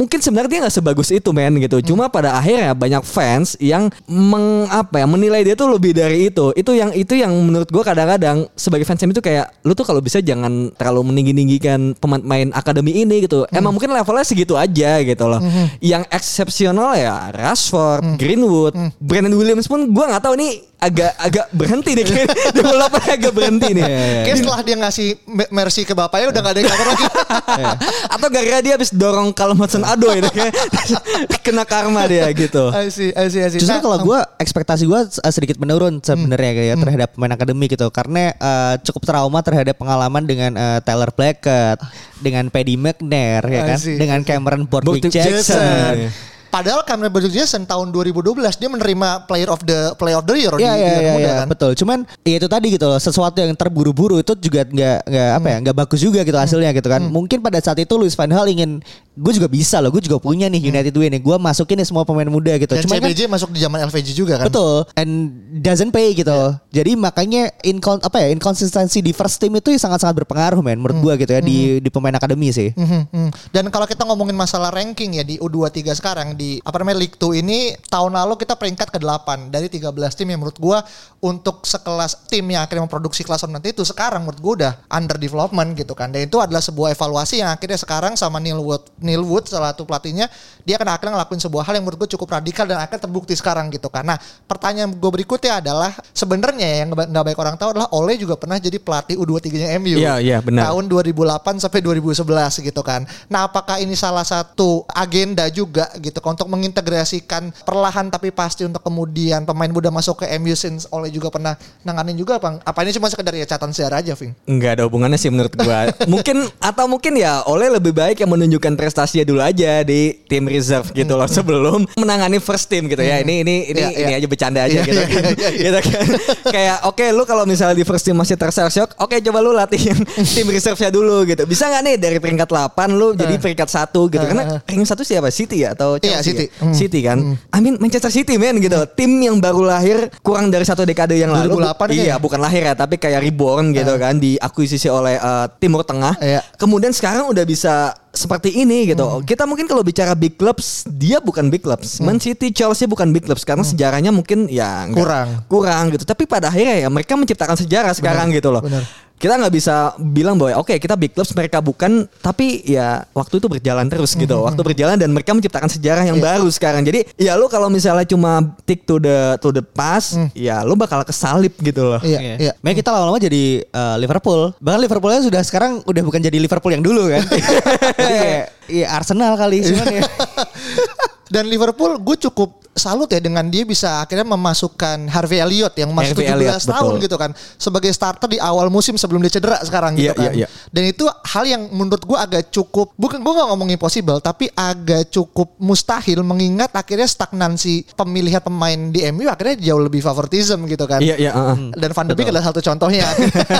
mungkin sebenarnya dia nggak sebagus itu men gitu. Cuma pada akhirnya banyak fans yang meng, apa ya menilai dia tuh lebih dari itu. Itu yang itu yang menurut gua kadang-kadang sebagai fans itu kayak lu tuh kalau bisa jangan terlalu meninggi-ninggikan pemain-pemain akademi ini gitu. Emang mungkin levelnya segitu aja gitu loh. Yang eksepsional ya Rashford, Greenwood, Brandon Williams pun gua nggak tahu nih agak agak berhenti nih developernya agak berhenti nih. Kayak setelah dia ngasih me- mercy ke bapaknya udah gak ada yang cover lagi. Atau gara-gara dia habis dorong Callum Hudson Ado itu kayak kena karma dia gitu. I see, I see, I see. Justru Nah, kalau gue ekspektasi gue sedikit menurun sebenarnya kayak terhadap pemain akademi gitu karena eh, cukup trauma terhadap pengalaman dengan eh, Tyler Blackett, dengan Paddy McNair ya kan, see. dengan Cameron Borthwick Jackson. Jackson. Padahal Cameron Bridges Jackson tahun 2012 dia menerima player of the play of the year di Iya iya Liga iya Muda iya, kan. betul. Cuman ya itu tadi gitu loh, sesuatu yang terburu-buru itu juga nggak nggak apa ya nggak bagus juga gitu hasilnya gitu kan. Mungkin pada saat itu Luis Van Gaal ingin gue juga bisa loh, gue juga punya nih United Way nih, gue masukin nih semua pemain muda gitu. Dan Cuman kan CBJ masuk di zaman LVG juga kan. Betul. And doesn't pay gitu. Jadi makanya incon apa ya inkonsistensi di first team itu sangat-sangat berpengaruh men menurut gua gitu ya di di pemain akademi sih. Mhm, mhm. Dan kalau kita ngomongin masalah ranking ya di U23 sekarang di apa namanya League 2 ini tahun lalu kita peringkat ke-8 dari 13 tim yang menurut gua untuk sekelas tim yang akhirnya memproduksi kelas nanti itu sekarang menurut gua udah under development gitu kan. Dan itu adalah sebuah evaluasi yang akhirnya sekarang sama Neil Wood Neil Wood salah satu pelatihnya dia akan akhirnya ngelakuin sebuah hal yang menurut gua cukup radikal dan akhirnya terbukti sekarang gitu kan. Nah, pertanyaan gue berikutnya adalah sebenarnya ya, yang nggak nggak baik orang tahu adalah Ole juga pernah jadi pelatih U23-nya MU. Iya, iya, benar. Tahun 2008 sampai 2011 gitu kan. Nah, apakah ini salah satu agenda juga gitu kan, untuk mengintegrasikan perlahan tapi pasti untuk kemudian pemain muda masuk ke MU since oleh juga pernah nanganin juga Bang. Apa ini cuma sekedar ya catatan sejarah aja, Ving? Enggak ada hubungannya sih menurut gua. mungkin atau mungkin ya Oleh lebih baik yang menunjukkan prestasinya dulu aja di tim reserve gitu loh sebelum menangani first team gitu ya. Ini ini ini Iya, ini iya. aja bercanda aja Iya, gitu. iya. gitu kan. Kayak oke lu kalau misalnya di first team masih terseok, oke coba lu latih tim reserve-nya dulu gitu. Bisa nggak nih dari peringkat 8 lu jadi peringkat satu gitu. Karena peringkat satu siapa? City ya atau Chelsea? City. ya? Hmm. City kan. I mean Manchester City men gitu. Tim yang baru lahir kurang dari satu dekade yang lalu. 2008 Iya, bukan lahir ya, tapi kayak reborn gitu kan, diakuisisi oleh eh, Timur Tengah. Kemudian sekarang udah bisa seperti ini gitu. Hmm. Kita mungkin kalau bicara big clubs, dia bukan big clubs. Man City, Chelsea bukan big clubs karena sejarahnya mungkin ya Hmm. Kurang. kurang gitu. Tapi pada akhirnya ya mereka menciptakan sejarah sekarang gitu loh. benar. Kita nggak bisa bilang bahwa oke kita big clubs mereka bukan, tapi ya waktu itu berjalan terus gitu. Hmm. Waktu berjalan dan mereka menciptakan sejarah yang Iya. baru sekarang. Jadi ya lu kalau misalnya cuma tick to the to the past, ya lu bakal kesalip gitu loh. Iya, Iya. iya. Makanya kita lama-lama jadi eh, Liverpool. Bahkan Liverpoolnya sudah sekarang udah bukan jadi Liverpool yang dulu kan. jadi kayak ya Arsenal kali cuman ya. Dan Liverpool gue cukup salut ya dengan dia bisa akhirnya memasukkan Harvey Elliott yang masih Harvey 17 Elliott, tahun betul. gitu kan sebagai starter di awal musim sebelum dia cedera sekarang gitu Iya, kan. iya, iya. Dan itu hal yang menurut gue agak cukup bukan gue gak ngomong impossible tapi agak cukup mustahil mengingat akhirnya stagnansi pemilihan pemain di MU akhirnya jauh lebih favoritism gitu kan. Iya, iya, uh-uh. Dan Van de Beek adalah satu contohnya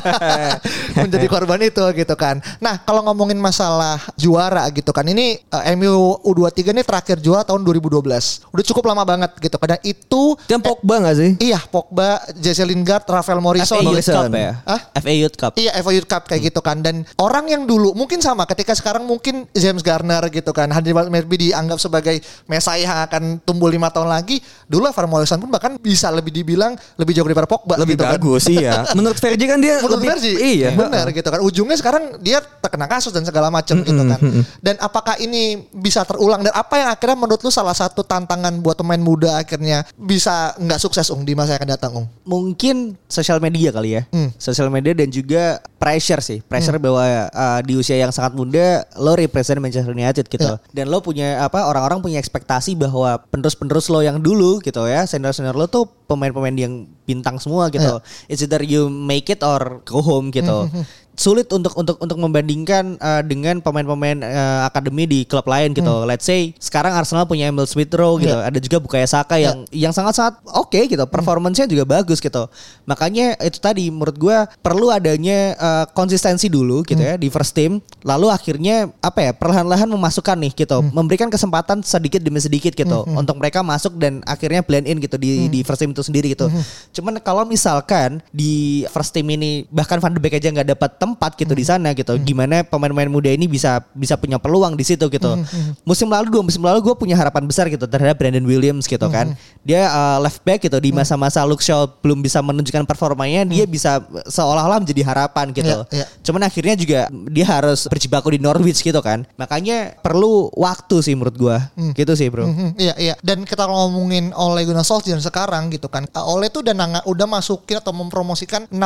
menjadi korban itu gitu kan. Nah kalau ngomongin masalah juara gitu kan, ini eh, MU U23 ini terakhir juara tahun 2012. Udah cukup lama banget gitu. Karena itu Itu yang Pogba sih? iya Pogba, Jesse Lingard, Rafael Morrison, FA Youth Morrison. Cup ya. Hah? FA Youth Cup. Iya FA Youth Cup kayak gitu kan dan orang yang dulu mungkin sama ketika sekarang mungkin James Garner gitu kan Handy Merby dianggap sebagai mesai yang akan tumbuh lima tahun lagi dulu Rafael Morrison pun bahkan bisa lebih dibilang lebih jauh daripada Pogba Lebih gitu kan. bagus iya. Menurut Fergie kan dia Menurut lebih Vergi, iya. benar gitu kan. Ujungnya sekarang dia terkena kasus dan segala macam gitu kan. Dan apakah ini bisa terulang dan apa yang akhirnya menurut lu salah satu tantangan buat pemain muda akhirnya bisa nggak sukses ung di masa yang akan datang ung? Mungkin sosial media kali ya. Hmm. Sosial media dan juga pressure sih. Pressure bahwa uh, di usia yang sangat muda lo represent Manchester United gitu. Ya. Dan lo punya apa orang-orang punya ekspektasi bahwa penerus-penerus lo yang dulu gitu ya, senior-senior lo tuh pemain-pemain yang bintang semua gitu. Ya. It's either you make it or go home gitu. Hmm, Sulit untuk untuk untuk membandingkan uh, dengan pemain-pemain uh, akademi di klub lain gitu. Let's say sekarang Arsenal punya Emil Smith Rowe gitu. Hmm. Ya. Ada juga Bukayo Saka yang yang sangat-sangat oke gitu. Performance-nya juga bagus gitu. Makanya itu tadi menurut gua perlu adanya uh, konsistensi dulu gitu ya di first team. Lalu akhirnya apa ya perlahan-lahan memasukkan nih gitu, memberikan kesempatan sedikit demi sedikit gitu untuk mereka masuk dan akhirnya blend in gitu di di first team itu sendiri gitu. Cuman kalau misalkan di first team ini bahkan Van de Beek aja nggak dapat tempat gitu di sana gitu, gimana pemain-pemain muda ini bisa bisa punya peluang di situ gitu. Musim lalu dua musim lalu gue punya harapan besar gitu terhadap Brandon Williams gitu kan. Dia uh, left back gitu di masa-masa Luke Shaw belum bisa menunjukkan performanya, dia bisa seolah-olah menjadi harapan gitu. Iya, iya. Cuman akhirnya juga dia harus berjibaku di Norwich gitu kan. Makanya perlu waktu sih menurut gua. Gitu sih, Bro. Mhm, iya iya dan kita ngomongin Ole Gunnar Solskjaer sekarang gitu kan uh, Ole tuh udah udah masukin atau mempromosikan 16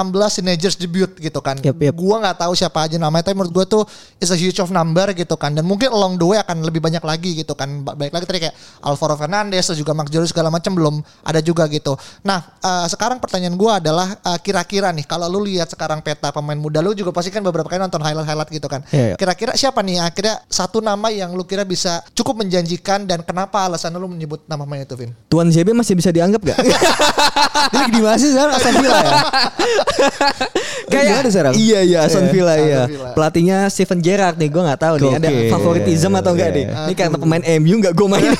teenagers debut gitu kan Yep, yep. Gua nggak tahu siapa aja namanya tapi menurut gua tuh is a huge of number gitu kan dan mungkin along the way akan lebih banyak lagi gitu kan Ba- baik lagi tadi kayak Alvaro Fernandez dan juga Mark Joris segala macam belum ada juga gitu nah uh, sekarang pertanyaan gua adalah uh, kira-kira nih kalau lu lihat sekarang peta pemain muda lu juga pasti kan beberapa kali nonton highlight-highlight gitu kan Iya, iya. kira-kira siapa nih akhirnya satu nama yang lu kira bisa cukup menjanjikan dan kenapa alasan lu menyebut nama pemain itu Vin? Tuan JB masih bisa dianggap gak? Dia lagi di mana sih sekarang Aston Villa ya? Di mana sekarang? Iya iya Aston Iya. Villa iya. Aston Villa. Pelatihnya Steven Gerrard nih gue nggak tahu nih ada favoritism atau enggak Iya. nih. Ini karena pemain MU nggak gue mainin.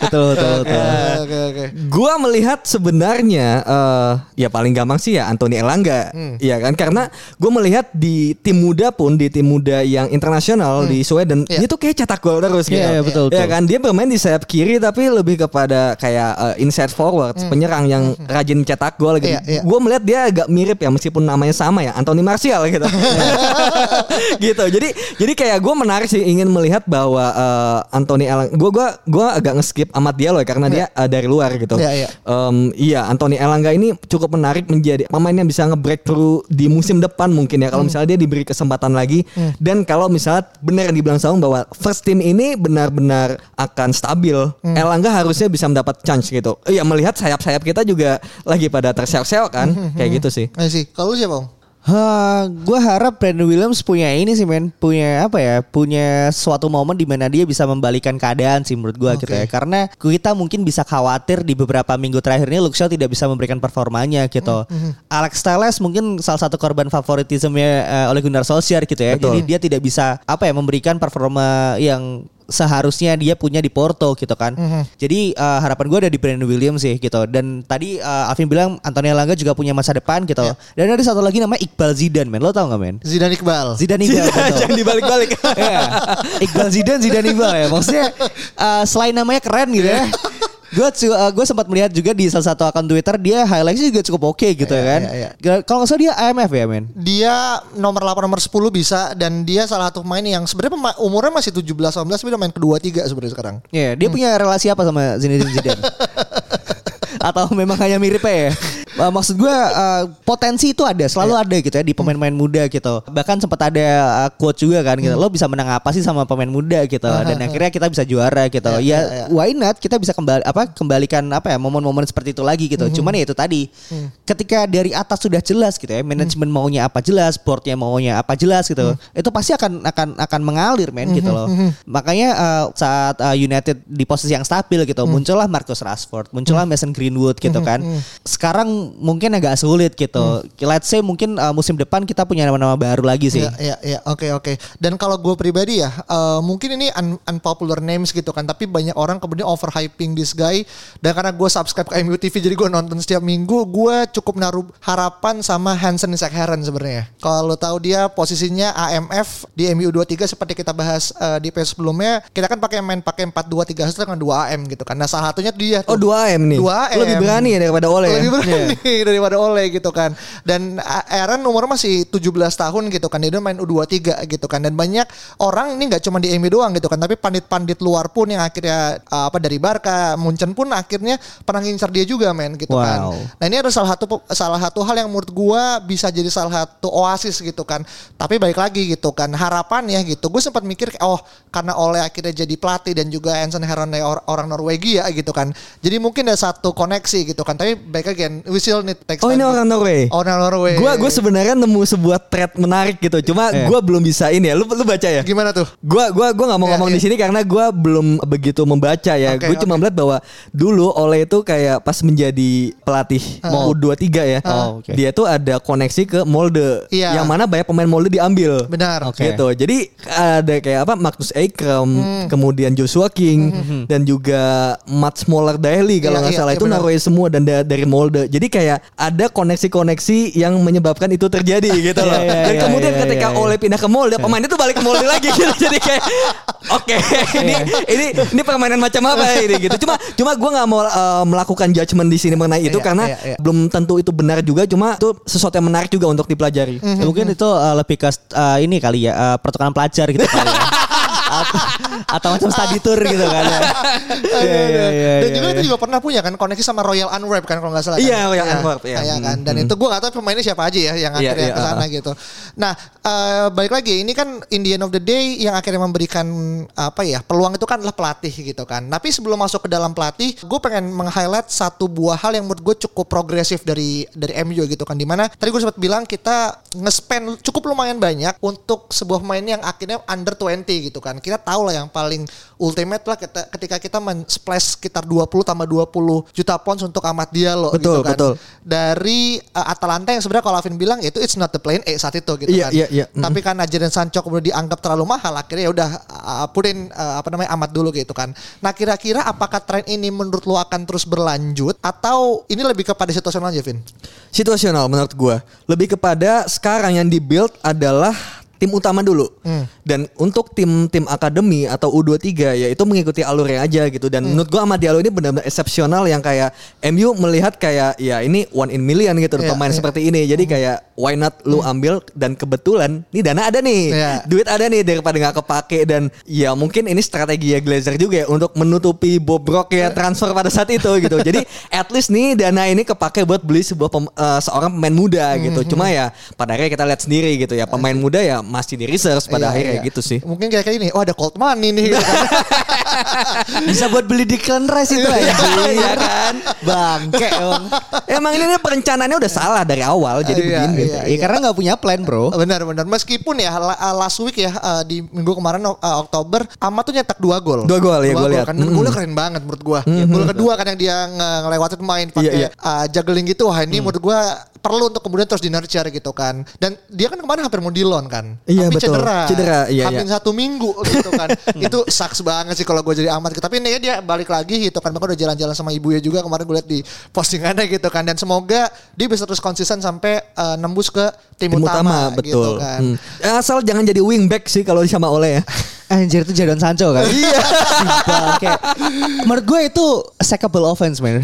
betul betul betul. Oke oke. Gua melihat sebenarnya eh, ya paling gampang sih ya Anthony Elanga, Iya kan karena gue melihat di tim muda pun di tim muda yang internasional di Sweden Iya. dia tuh kayak cetak gol terus gitu. Iya, iya, betul, Ya betul. kan dia bermain di sayap kiri tapi lebih kepada kayak eh, inside forward, penyerang yang rajin cetak gol gitu. Iya, iya. Gue melihat dia agak mirip ya meskipun namanya sama ya Anthony Martial gitu. gitu. Jadi jadi kayak gue menarik sih ingin melihat bahwa eh, Anthony Elanga gue gua gua agak nge-skip Amat Diallo ya karena dia eh, dari luar gitu. Iya, iya. Em, iya Anthony Elanga ini cukup menarik menjadi pemain yang bisa nge-breakthrough di musim depan mungkin ya kalau Hmm. misalnya dia diberi kesempatan lagi dan kalau misalnya benar yang dibilang Saung bahwa first team ini benar-benar akan stabil Hmm. Elanga harusnya bisa mendapat chance gitu iya melihat sayap-sayap kita juga lagi pada terseok-seok kan Hmm, kayak gitu sih Ayo sih, kalau siapa Om? Ha, gue harap Brandon Williams punya ini sih men, punya apa ya, punya suatu momen di mana dia bisa membalikan keadaan sih menurut gue gitu Oke. ya. Karena kita mungkin bisa khawatir di beberapa minggu terakhir ini Luke Shaw tidak bisa memberikan performanya gitu. Alex Telles mungkin salah satu korban favoritismnya eh, oleh Gunnar Solskjaer gitu ya. Betul. Jadi dia tidak bisa apa ya memberikan performa yang seharusnya dia punya di Porto gitu kan. Jadi eh, harapan gue ada di Brandon Williams sih gitu. Dan tadi eh, Alvin bilang Antonio Langga juga punya masa depan gitu. Dan ada satu lagi namanya Iqbal Zidane men. Lo tau gak men? Zidane Iqbal. Zidane Iqbal. betul. jangan dibalik-balik Iya. Iqbal Zidane Zidane Iqbal ya. Maksudnya eh, selain namanya keren gitu ya. Gue gue sempat melihat juga di salah satu akun Twitter dia highlightnya juga cukup oke gitu Iya, kan. iya, Kalau nggak salah dia IMF ya men. Dia nomor 8 nomor 10 bisa dan dia salah satu pemain yang sebenarnya umurnya masih 17 18 tapi udah main kedua tiga sebenarnya sekarang. Iya, dia punya relasi apa sama Zinedine Zidane? Atau memang hanya mirip ya? Uh, maksud gue uh, potensi itu ada, selalu Iya. ada gitu ya di pemain-pemain muda gitu. Bahkan sempat ada uh, quote juga kan gitu. Lo bisa menang apa sih sama pemain muda gitu. Dan akhirnya kita bisa juara gitu. Iya, ya iya, iya. why not kita bisa kembali apa kembalikan apa ya momen-momen seperti itu lagi gitu. Cuman ya itu tadi. Ketika dari atas sudah jelas gitu ya, manajemen maunya apa jelas, boardnya maunya apa jelas gitu. Itu pasti akan akan akan mengalir men gitu loh. Makanya uh, saat uh, United di posisi yang stabil gitu, muncullah Marcus Rashford, muncullah Mason Greenwood gitu kan. Sekarang mungkin agak sulit gitu. Let's say mungkin uh, musim depan kita punya nama-nama baru lagi sih. Iya, iya, iya. Oke, oke. Dan kalau gue pribadi ya, eh, mungkin ini un- unpopular names gitu kan, tapi banyak orang kemudian overhyping this guy. Dan karena gue subscribe ke MU TV, jadi gue nonton setiap minggu, gue cukup naruh harapan sama Hansen Isaac Heron sebenarnya. Kalau tahu dia posisinya AMF di MU 23 seperti kita bahas eh, di episode sebelumnya, kita kan pakai main pakai 4-2-3 dengan 2 AM gitu kan. Nah, salah satunya dia Oh tuh. 2 AM nih. 2 AM. Lebih berani ya daripada Ole. ya? Lebih berani daripada Ole gitu kan. Dan Aaron umur masih 17 tahun gitu kan. Dia udah main U23 gitu kan. Dan banyak orang ini nggak cuma di MU doang gitu kan. Tapi pandit-pandit luar pun yang akhirnya uh, apa dari Barca, Munchen pun akhirnya pernah ngincar dia juga men gitu kan. Wow. Nah ini ada salah satu salah satu hal yang menurut gua bisa jadi salah satu oasis gitu kan. Tapi baik lagi gitu kan. Harapannya gitu. Gue sempat mikir oh karena Ole akhirnya jadi pelatih dan juga Hansen Heron or- orang Norwegia gitu kan. Jadi mungkin ada satu koneksi gitu kan. Tapi baik again, we need takes Oh ini orang Norway. Orang Norway. Gua gue sebenarnya nemu sebuah thread menarik gitu. Cuma Iya. gua belum bisa ini ya. Lu lu baca ya? Gimana tuh? Gua gua gua nggak mau Iya, ngomong iya. di sini karena gua belum begitu membaca ya. Oke, gue cuma oke. melihat bahwa dulu Ole itu kayak pas menjadi pelatih U23 ya. Oh, oke. Dia tuh ada koneksi ke Molde. Iya. Yang mana banyak pemain Molde diambil. Benar. Oke. Gitu. Jadi ada kayak apa Magnus Eikrem, Hmm. kemudian Joshua King dan juga Mats Moller Daly kalau Iya, nggak iya, salah iya, itu. Norway semua dan da- dari Molde. Jadi kayak ada koneksi-koneksi yang menyebabkan itu terjadi gitu loh. Iya, iya, dan iya, kemudian iya, ketika iya. Ole pindah ke Molde, pemain itu balik ke Molde lagi gitu. Jadi kayak oke, ini ini ini permainan macam apa ini gitu. Cuma cuma gua nggak mau uh, melakukan judgement di sini mengenai itu karena belum tentu itu benar juga. Cuma itu sesuatu yang menarik juga untuk dipelajari. Ya, mungkin itu uh, lebih ke uh, ini kali ya uh, pertukaran pelajar gitu kali ya. Atau, atau macam study tour gitu kan ya. Iya, aduh. iya, iya, Dan iya, juga iya. itu juga pernah punya kan koneksi sama Royal Antwerp kan kalau nggak salah. Iya, kan? Royal Antwerp, iya. Iya kan. Dan itu gue gak tahu pemainnya siapa aja ya yang Iya, akhirnya iya, ke sana gitu. Nah, eh, balik lagi ini kan in the end of the day yang akhirnya memberikan apa ya peluang itu kan adalah pelatih gitu kan. Tapi sebelum masuk ke dalam pelatih, gue pengen meng-highlight satu buah hal yang menurut gue cukup progresif dari dari MU gitu kan. Di mana tadi gue sempat bilang kita nge-spend cukup lumayan banyak untuk sebuah pemain yang akhirnya under 20 gitu kan. Kita tahu lah yang paling ultimate lah kita, ketika kita men-splash sekitar 20 tambah 20 juta pounds untuk Ahmad Diallo Betul, gitu kan. betul. Dari uh, Atalanta yang sebenarnya kalau Alvin bilang itu it's not the plan A saat itu gitu Iya, kan. iya, iya. Mm. Tapi karena Jadon Sancho kemudian dianggap terlalu mahal akhirnya ya udah uh, putin uh, apa namanya Ahmad dulu gitu kan. Nah, kira-kira apakah tren ini menurut lo akan terus berlanjut atau ini lebih kepada situasional aja, Vin? situasional menurut gua lebih kepada sekarang yang dibuild adalah tim utama dulu. Dan untuk tim tim akademi atau U23 ya itu mengikuti alurnya aja gitu. Dan menurut gua Ahmad Diallo ini benar-benar eksepsional yang kayak MU melihat kayak ya ini one in million gitu Iya, pemain iya. seperti ini. Jadi kayak why not lu ambil dan kebetulan nih dana ada nih. Iya. duit ada nih daripada nggak kepake. Dan ya mungkin ini strategi ya Glazer juga ya untuk menutupi bobrok ya transfer pada saat itu gitu. Jadi at least nih dana ini kepake buat beli sebuah pem- eh, seorang pemain muda gitu. Cuma ya pada akhirnya kita lihat sendiri gitu ya pemain muda ya masih di research pada Iya, akhirnya iya. gitu sih. Mungkin kayak ini, oh ada cold money nih gitu kan. Bisa buat beli Declan Rice itu aja. Iya kan? Bangke emang. Emang ini perencanaannya udah salah dari awal jadi Iya, begini. iya. Ya, karena nggak punya plan bro. Benar benar. Meskipun ya uh, last week ya uh, di minggu kemarin uh, Oktober Ahmad tuh nyetak dua gol. Dua gol, ya, gua lihat. Kan Mm. golnya keren banget menurut gua. Ya, gol kedua kan yang dia nge- ngelewatin pemain pakai Iya, iya. uh, juggling gitu. Wah, ini menurut gua perlu untuk kemudian terus di nurture gitu kan. Dan dia kan kemarin hampir mau di loan kan. Iya, Tapi betul. cedera. Cedera, iya, Hampir iya. satu minggu gitu kan. Itu sucks banget sih kalau gue jadi Ahmad. Tapi ini dia balik lagi gitu kan. Bahkan udah jalan-jalan sama ibunya juga kemarin gue lihat di postingannya gitu kan. Dan semoga dia bisa terus konsisten sampai uh, nembus ke tim, Tim utama, utama, gitu betul. kan. Hmm. Asal jangan jadi wingback sih kalau sama Ole ya. Anjir itu Jadon Sancho kan. Iya. Menurut gue itu sackable offense man.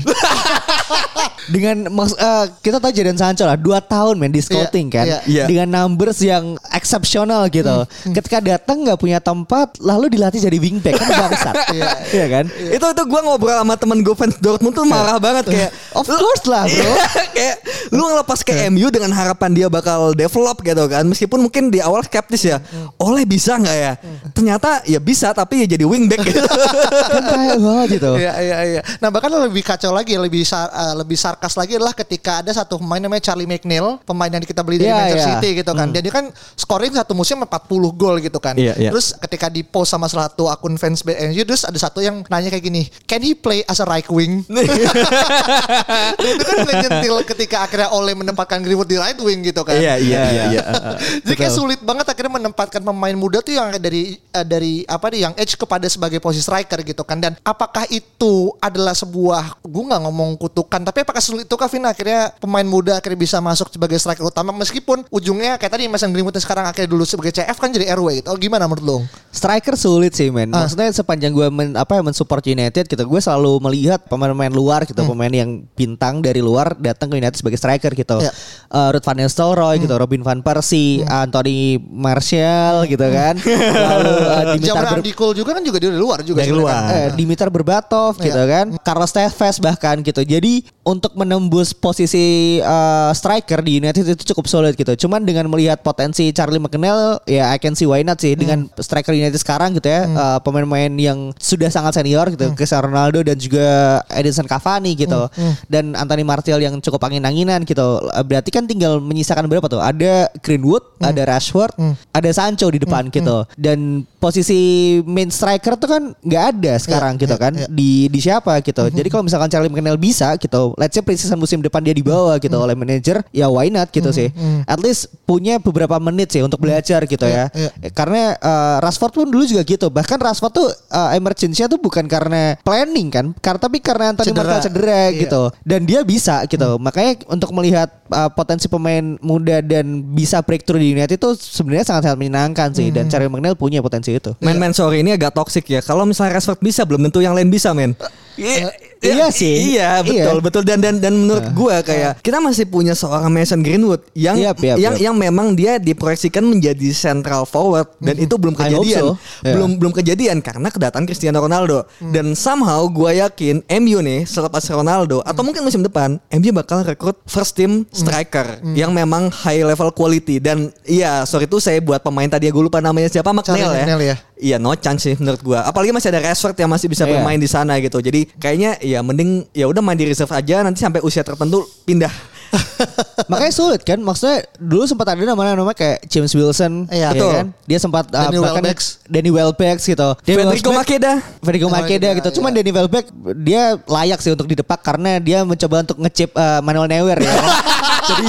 Dengan mas, eh, kita tahu Jadon Sancho lah dua tahun men di scouting Iya, kan. iya. Iya. Dengan numbers yang eksepsional gitu. Ketika datang nggak punya tempat lalu dilatih jadi wingback kan bangsat. Iya. Iya kan? itu itu gue ngobrol sama temen gue fans Dortmund tuh marah banget kayak Of course lah bro. Iya, kayak lu ngelepas ke MU dengan harapan dia bakal develop gitu kan. Meskipun mungkin di awal skeptis ya. Oleh bisa nggak ya? Ternyata ya bisa tapi ya jadi wingback gitu. kan kayak banget gitu. Iya iya iya. Nah bahkan lebih kacau lagi, lebih sar- eh, lebih sarkas lagi adalah ketika ada satu pemain namanya Charlie McNeil, pemain yang kita beli dari Iya, Manchester iya. City gitu kan. Dan dia kan scoring satu musim 40 gol gitu kan. Iya, iya. Terus ketika di post sama salah satu akun fans MU terus ada satu yang nanya kayak gini, "Can he play as a right wing?" Dan itu kan nyentil ketika akhirnya Ole menempatkan Greenwood di right wing gitu kan. Iya iya iya. iya. Jadi kayak sulit banget akhirnya menempatkan pemain muda tuh yang dari eh, dari apa nih yang edge kepada sebagai posisi striker gitu kan dan apakah itu adalah sebuah gue nggak ngomong kutukan tapi apakah sulit itu Kevin akhirnya pemain muda akhirnya bisa masuk sebagai striker utama meskipun ujungnya kayak tadi Mason Greenwood yang sekarang akhirnya dulu sebagai CF kan jadi RW gitu. Oh gimana menurut lo? Striker sulit sih men. Ah. Maksudnya sepanjang gue men, apa ya mensupport United gitu, gue selalu melihat pemain-pemain luar gitu, pemain yang bintang dari luar datang ke United sebagai striker gitu. Ya. Eh, Ruud van Nistelrooy gitu, Robin van Persie, Anthony Martial gitu kan. Lalu eh, Dimitar Ber- juga kan juga dari luar juga Dari luar. kan. eh, Dimitar Berbatov Iya. gitu kan, Carlos Tevez bahkan gitu. Jadi untuk menembus posisi eh, striker di United itu cukup sulit gitu. Cuman dengan melihat potensi Charlie McNeil, ya I can see why not sih dengan Hmm. striker United sekarang gitu ya, eh, pemain-pemain yang sudah sangat senior gitu, Hmm. Cristiano Ronaldo dan juga Edinson Cavani gitu, Hmm. dan Anthony Martial yang cukup angin-anginan gitu. Eh, Berarti kan tinggal menyisakan berapa tuh? Ada Greenwood, Hmm. ada Rashford, ada Sancho di depan gitu. Dan posisi main striker tuh kan nggak ada sekarang Iya, gitu iya, kan iya. di di siapa gitu. Jadi kalau misalkan Charlie McNeil bisa gitu, let's say preseason musim depan dia dibawa gitu oleh manajer, ya why not gitu sih. At least punya beberapa menit sih untuk belajar gitu Iya, ya. Karena eh, Rashford pun dulu juga gitu. Bahkan Rashford tuh eh, emergency-nya tuh bukan karena planning kan, karena tapi karena Anthony Cedera. Martial cedera Iya. gitu. Dan dia bisa gitu. Makanya untuk melihat eh, potensi pemain muda dan bisa breakthrough di United itu sebenarnya sangat-sangat menyenangkan sih dan Charlie McNeil punya potensi itu. Men-men sorry ini agak toxic ya. Kalau misalnya Rashford bisa belum tentu yang lain bisa men. Iya, iya sih. Iya betul Iya. betul dan dan dan menurut gua kayak kita masih punya seorang Mason Greenwood yang Yap, yap, yang yap. yang memang dia diproyeksikan menjadi central forward dan itu belum kejadian. so. Yeah. Belum belum kejadian karena kedatangan Cristiano Ronaldo dan somehow gua yakin MU nih selepas Ronaldo atau mungkin musim depan MU bakal rekrut first team striker yang memang high level quality dan iya sorry itu saya buat pemain tadi ya gue lupa namanya siapa McNeil ya. McNeil ya. Iya no chance sih menurut gua. Apalagi masih ada Rashford yang masih bisa Iya. bermain di sana gitu. Jadi kayaknya ya mending ya udah main di reserve aja nanti sampai usia tertentu pindah. Makanya sulit kan Maksudnya dulu sempat ada nama-nama kayak James Wilson Iya, ya betul. kan? Dia sempat uh, Danny bahkan Welbecks. Danny Welbecks gitu Danny Federico Makeda. Federico Oh, Makeda iya, gitu iya. Cuman Danny Welbeck Dia layak sih untuk didepak Karena dia mencoba untuk ngechip uh, Manuel Neuer ya kan? Jadi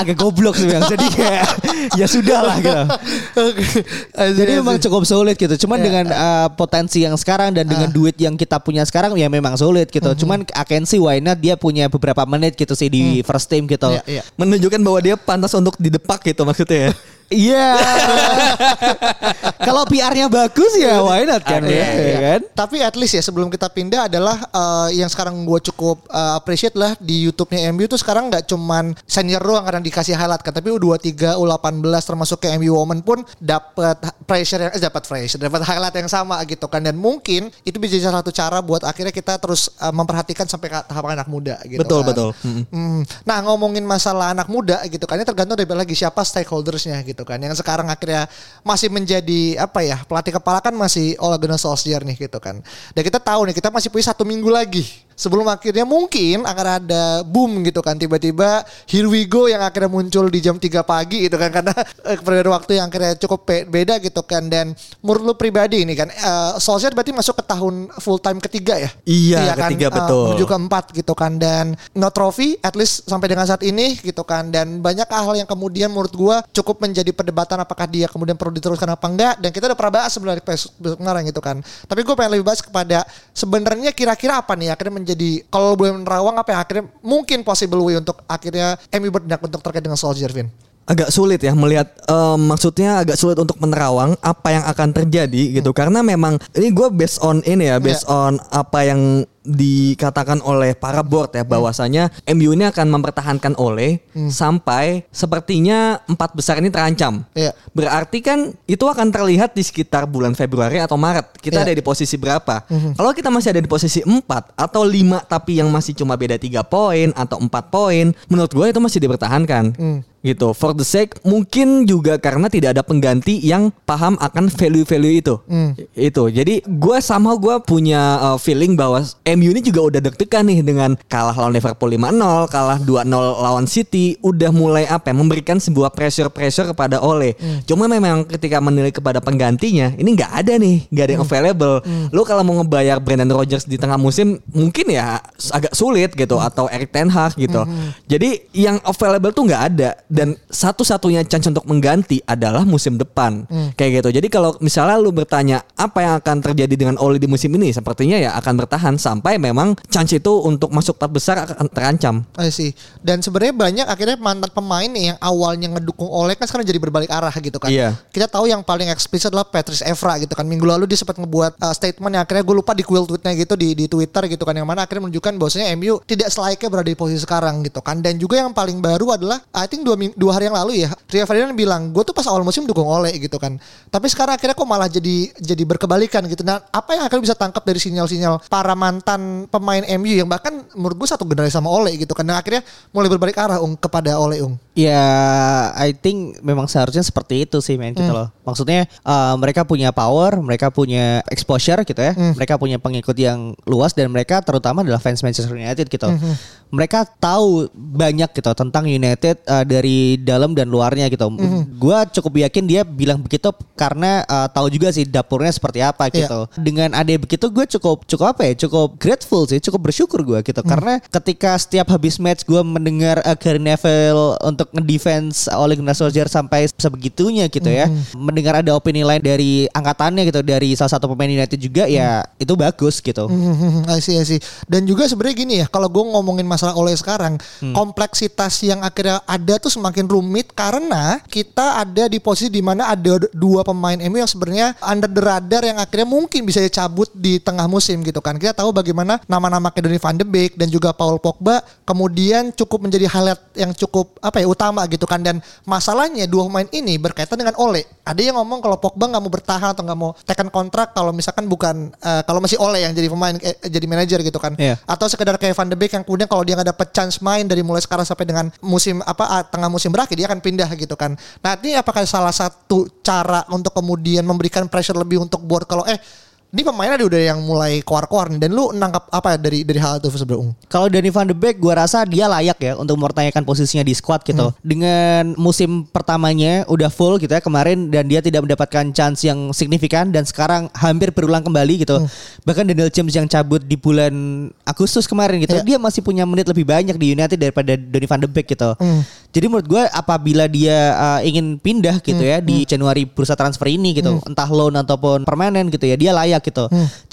Agak goblok sih Bang. Jadi kayak Ya sudah lah gitu Jadi memang cukup sulit gitu. Cuman Ya. dengan uh, potensi yang sekarang dan dengan duit yang kita punya sekarang ya memang sulit gitu. Cuman I can see why not dia punya beberapa menit gitu sih di first team gitu. Iya, iya. Menunjukkan bahwa dia pantas untuk didepak gitu maksudnya ya. Iya. Kalau PR-nya bagus ya why not kan Iya, ya, iya. ya kan? Tapi at least ya sebelum kita pindah adalah eh, yang sekarang gue cukup eh, appreciate lah di YouTube-nya MU tuh sekarang nggak cuman senior doang karena dikasih highlight kan, tapi U23, U18 termasuk ke MU Women pun dapat pressure yang eh, dapat pressure, dapat highlight yang sama gitu kan dan mungkin itu bisa jadi salah satu cara buat akhirnya kita terus eh, memperhatikan sampai ke tahap anak muda gitu. Betul, kan. betul. Hmm. Nah ngomongin masalah anak muda gitu kan, ini tergantung dari lagi siapa stakeholdersnya gitu kan. Yang sekarang akhirnya masih menjadi apa ya pelatih kepala kan masih Ole Gunnar Solskjaer nih gitu kan. Dan kita tahu nih kita masih punya satu minggu lagi sebelum akhirnya mungkin akan ada boom gitu kan. Tiba-tiba here we go yang akhirnya muncul di jam 3 pagi gitu kan. Karena eh, perbedaan waktu yang akhirnya cukup be- beda gitu kan. Dan menurut lu pribadi ini kan eh, Solskjaer berarti masuk ke tahun full time ketiga ya? Iya, kan? ketiga, Eh, betul. menuju keempat gitu kan. Dan no trophy at least sampai dengan saat ini gitu kan. Dan banyak hal yang kemudian menurut gua cukup menjadi perdebatan apakah dia kemudian perlu diteruskan apa enggak. Dan kita udah pernah bahas sebenarnya kemarin gitu kan. Tapi gue pengen lebih bahas kepada sebenarnya kira-kira apa nih akhirnya menjadi kalau boleh menerawang apa yang akhirnya mungkin possible way untuk akhirnya MU bertindak untuk terkait dengan Solskjaer Vin agak sulit ya melihat em, maksudnya agak sulit untuk menerawang apa yang akan terjadi gitu. Karena memang ini gue based on ini ya based on apa yang dikatakan oleh para board ya bahwasanya MU ini akan mempertahankan Ole sampai sepertinya empat besar ini terancam. Iya. Berarti kan itu akan terlihat di sekitar bulan Februari atau Maret. Kita Iya. ada di posisi berapa? Kalau kita masih ada di posisi 4 atau 5 tapi yang masih cuma beda tiga poin atau empat poin, menurut gue itu masih dipertahankan. Gitu. For the sake mungkin juga karena tidak ada pengganti yang paham akan value-value itu. Itu. Jadi gue sama gue punya uh, feeling bahwa MU ini juga udah deg-degan nih dengan kalah lawan Liverpool 5-0, kalah 2-0 lawan City, udah mulai apa ya, memberikan sebuah pressure-pressure kepada Ole. Cuma memang ketika menilai kepada penggantinya, ini nggak ada nih, nggak ada yang available. Lo kalau mau ngebayar Brendan Rodgers di tengah musim, mungkin ya agak sulit gitu, atau Erik Ten Hag gitu. Jadi yang available tuh nggak ada dan satu-satunya chance untuk mengganti adalah musim depan kayak gitu. Jadi kalau misalnya lu bertanya apa yang akan terjadi dengan Oli di musim ini, sepertinya ya akan bertahan sampai memang chance itu untuk masuk empat besar akan terancam. I see. Dan sebenarnya banyak akhirnya mantan pemain yang awalnya ngedukung Ole kan sekarang jadi berbalik arah gitu kan. Iya. Kita tahu yang paling eksplisit adalah Patrice Evra gitu kan. Minggu lalu dia sempat ngebuat uh, statement yang akhirnya gue lupa di quill tweetnya gitu di di Twitter gitu kan yang mana akhirnya menunjukkan bahwasanya MU tidak selayaknya berada di posisi sekarang gitu kan. Dan juga yang paling baru adalah I think dua, dua hari yang lalu ya Rio Ferdinand bilang gue tuh pas awal musim dukung Ole gitu kan. Tapi sekarang akhirnya kok malah jadi jadi berkebalikan gitu. Nah apa yang akan bisa tangkap dari sinyal-sinyal para mantan pemain MU yang bahkan menurut gue satu generasi sama Ole gitu kan. Dan akhirnya mulai berbalik arah ung kepada Ole ung. Ya, I think memang seharusnya seperti itu sih, men gitu loh. Maksudnya uh, mereka punya power, mereka punya exposure gitu ya, mereka punya pengikut yang luas dan mereka terutama adalah fans Manchester United gitu. Mereka tahu banyak gitu tentang United uh, dari dalam dan luarnya gitu. Gua cukup yakin dia bilang begitu karena uh, tahu juga sih dapurnya seperti apa Iya. gitu. Dengan ada begitu gue cukup cukup apa ya? Cukup grateful sih, cukup bersyukur gue gitu. Karena ketika setiap habis match gue mendengar uh, Gary Neville untuk ngedefense Ole Gunnar Solskjaer sampai sebegitunya gitu ya. Mendengar ada opini lain dari angkatannya gitu dari salah satu pemain United juga ya itu bagus gitu. Hmm, I see, I see. Dan juga sebenarnya gini ya, kalau gue ngomongin masalah oleh sekarang, kompleksitas yang akhirnya ada tuh semakin rumit karena kita ada di posisi di mana ada dua pemain MU yang sebenarnya under the radar yang akhirnya mungkin bisa cabut di tengah musim gitu kan. Kita tahu bagaimana nama-nama kayak Donny van de Beek dan juga Paul Pogba kemudian cukup menjadi highlight yang cukup apa ya utama gitu kan dan masalahnya dua pemain ini berkaitan dengan Ole. Ada yang ngomong kalau Pogba nggak mau bertahan atau nggak mau tekan kontrak kalau misalkan bukan eh, kalau masih Ole yang jadi pemain eh, jadi manajer gitu kan. Iya. Atau sekedar kayak Van de Beek yang kemudian kalau dia nggak dapet chance main dari mulai sekarang sampai dengan musim apa ah, tengah musim berakhir dia akan pindah gitu kan. Nah ini apakah salah satu cara untuk kemudian memberikan pressure lebih untuk board kalau eh ini pemainnya udah yang mulai keluar-keluar nih. Dan lu nangkap apa dari dari hal itu sebelum Kalau Danny Van de Beek gue rasa dia layak ya untuk mempertanyakan posisinya di squad gitu. Dengan musim pertamanya udah full gitu ya kemarin dan dia tidak mendapatkan chance yang signifikan dan sekarang hampir berulang kembali gitu. Bahkan Daniel James yang cabut di bulan Agustus kemarin gitu, Iya. dia masih punya menit lebih banyak di United daripada Donny van de Beek gitu. Jadi menurut gue apabila dia uh, ingin pindah gitu ya di Januari bursa transfer ini gitu, entah loan ataupun permanen gitu ya, dia layak gitu.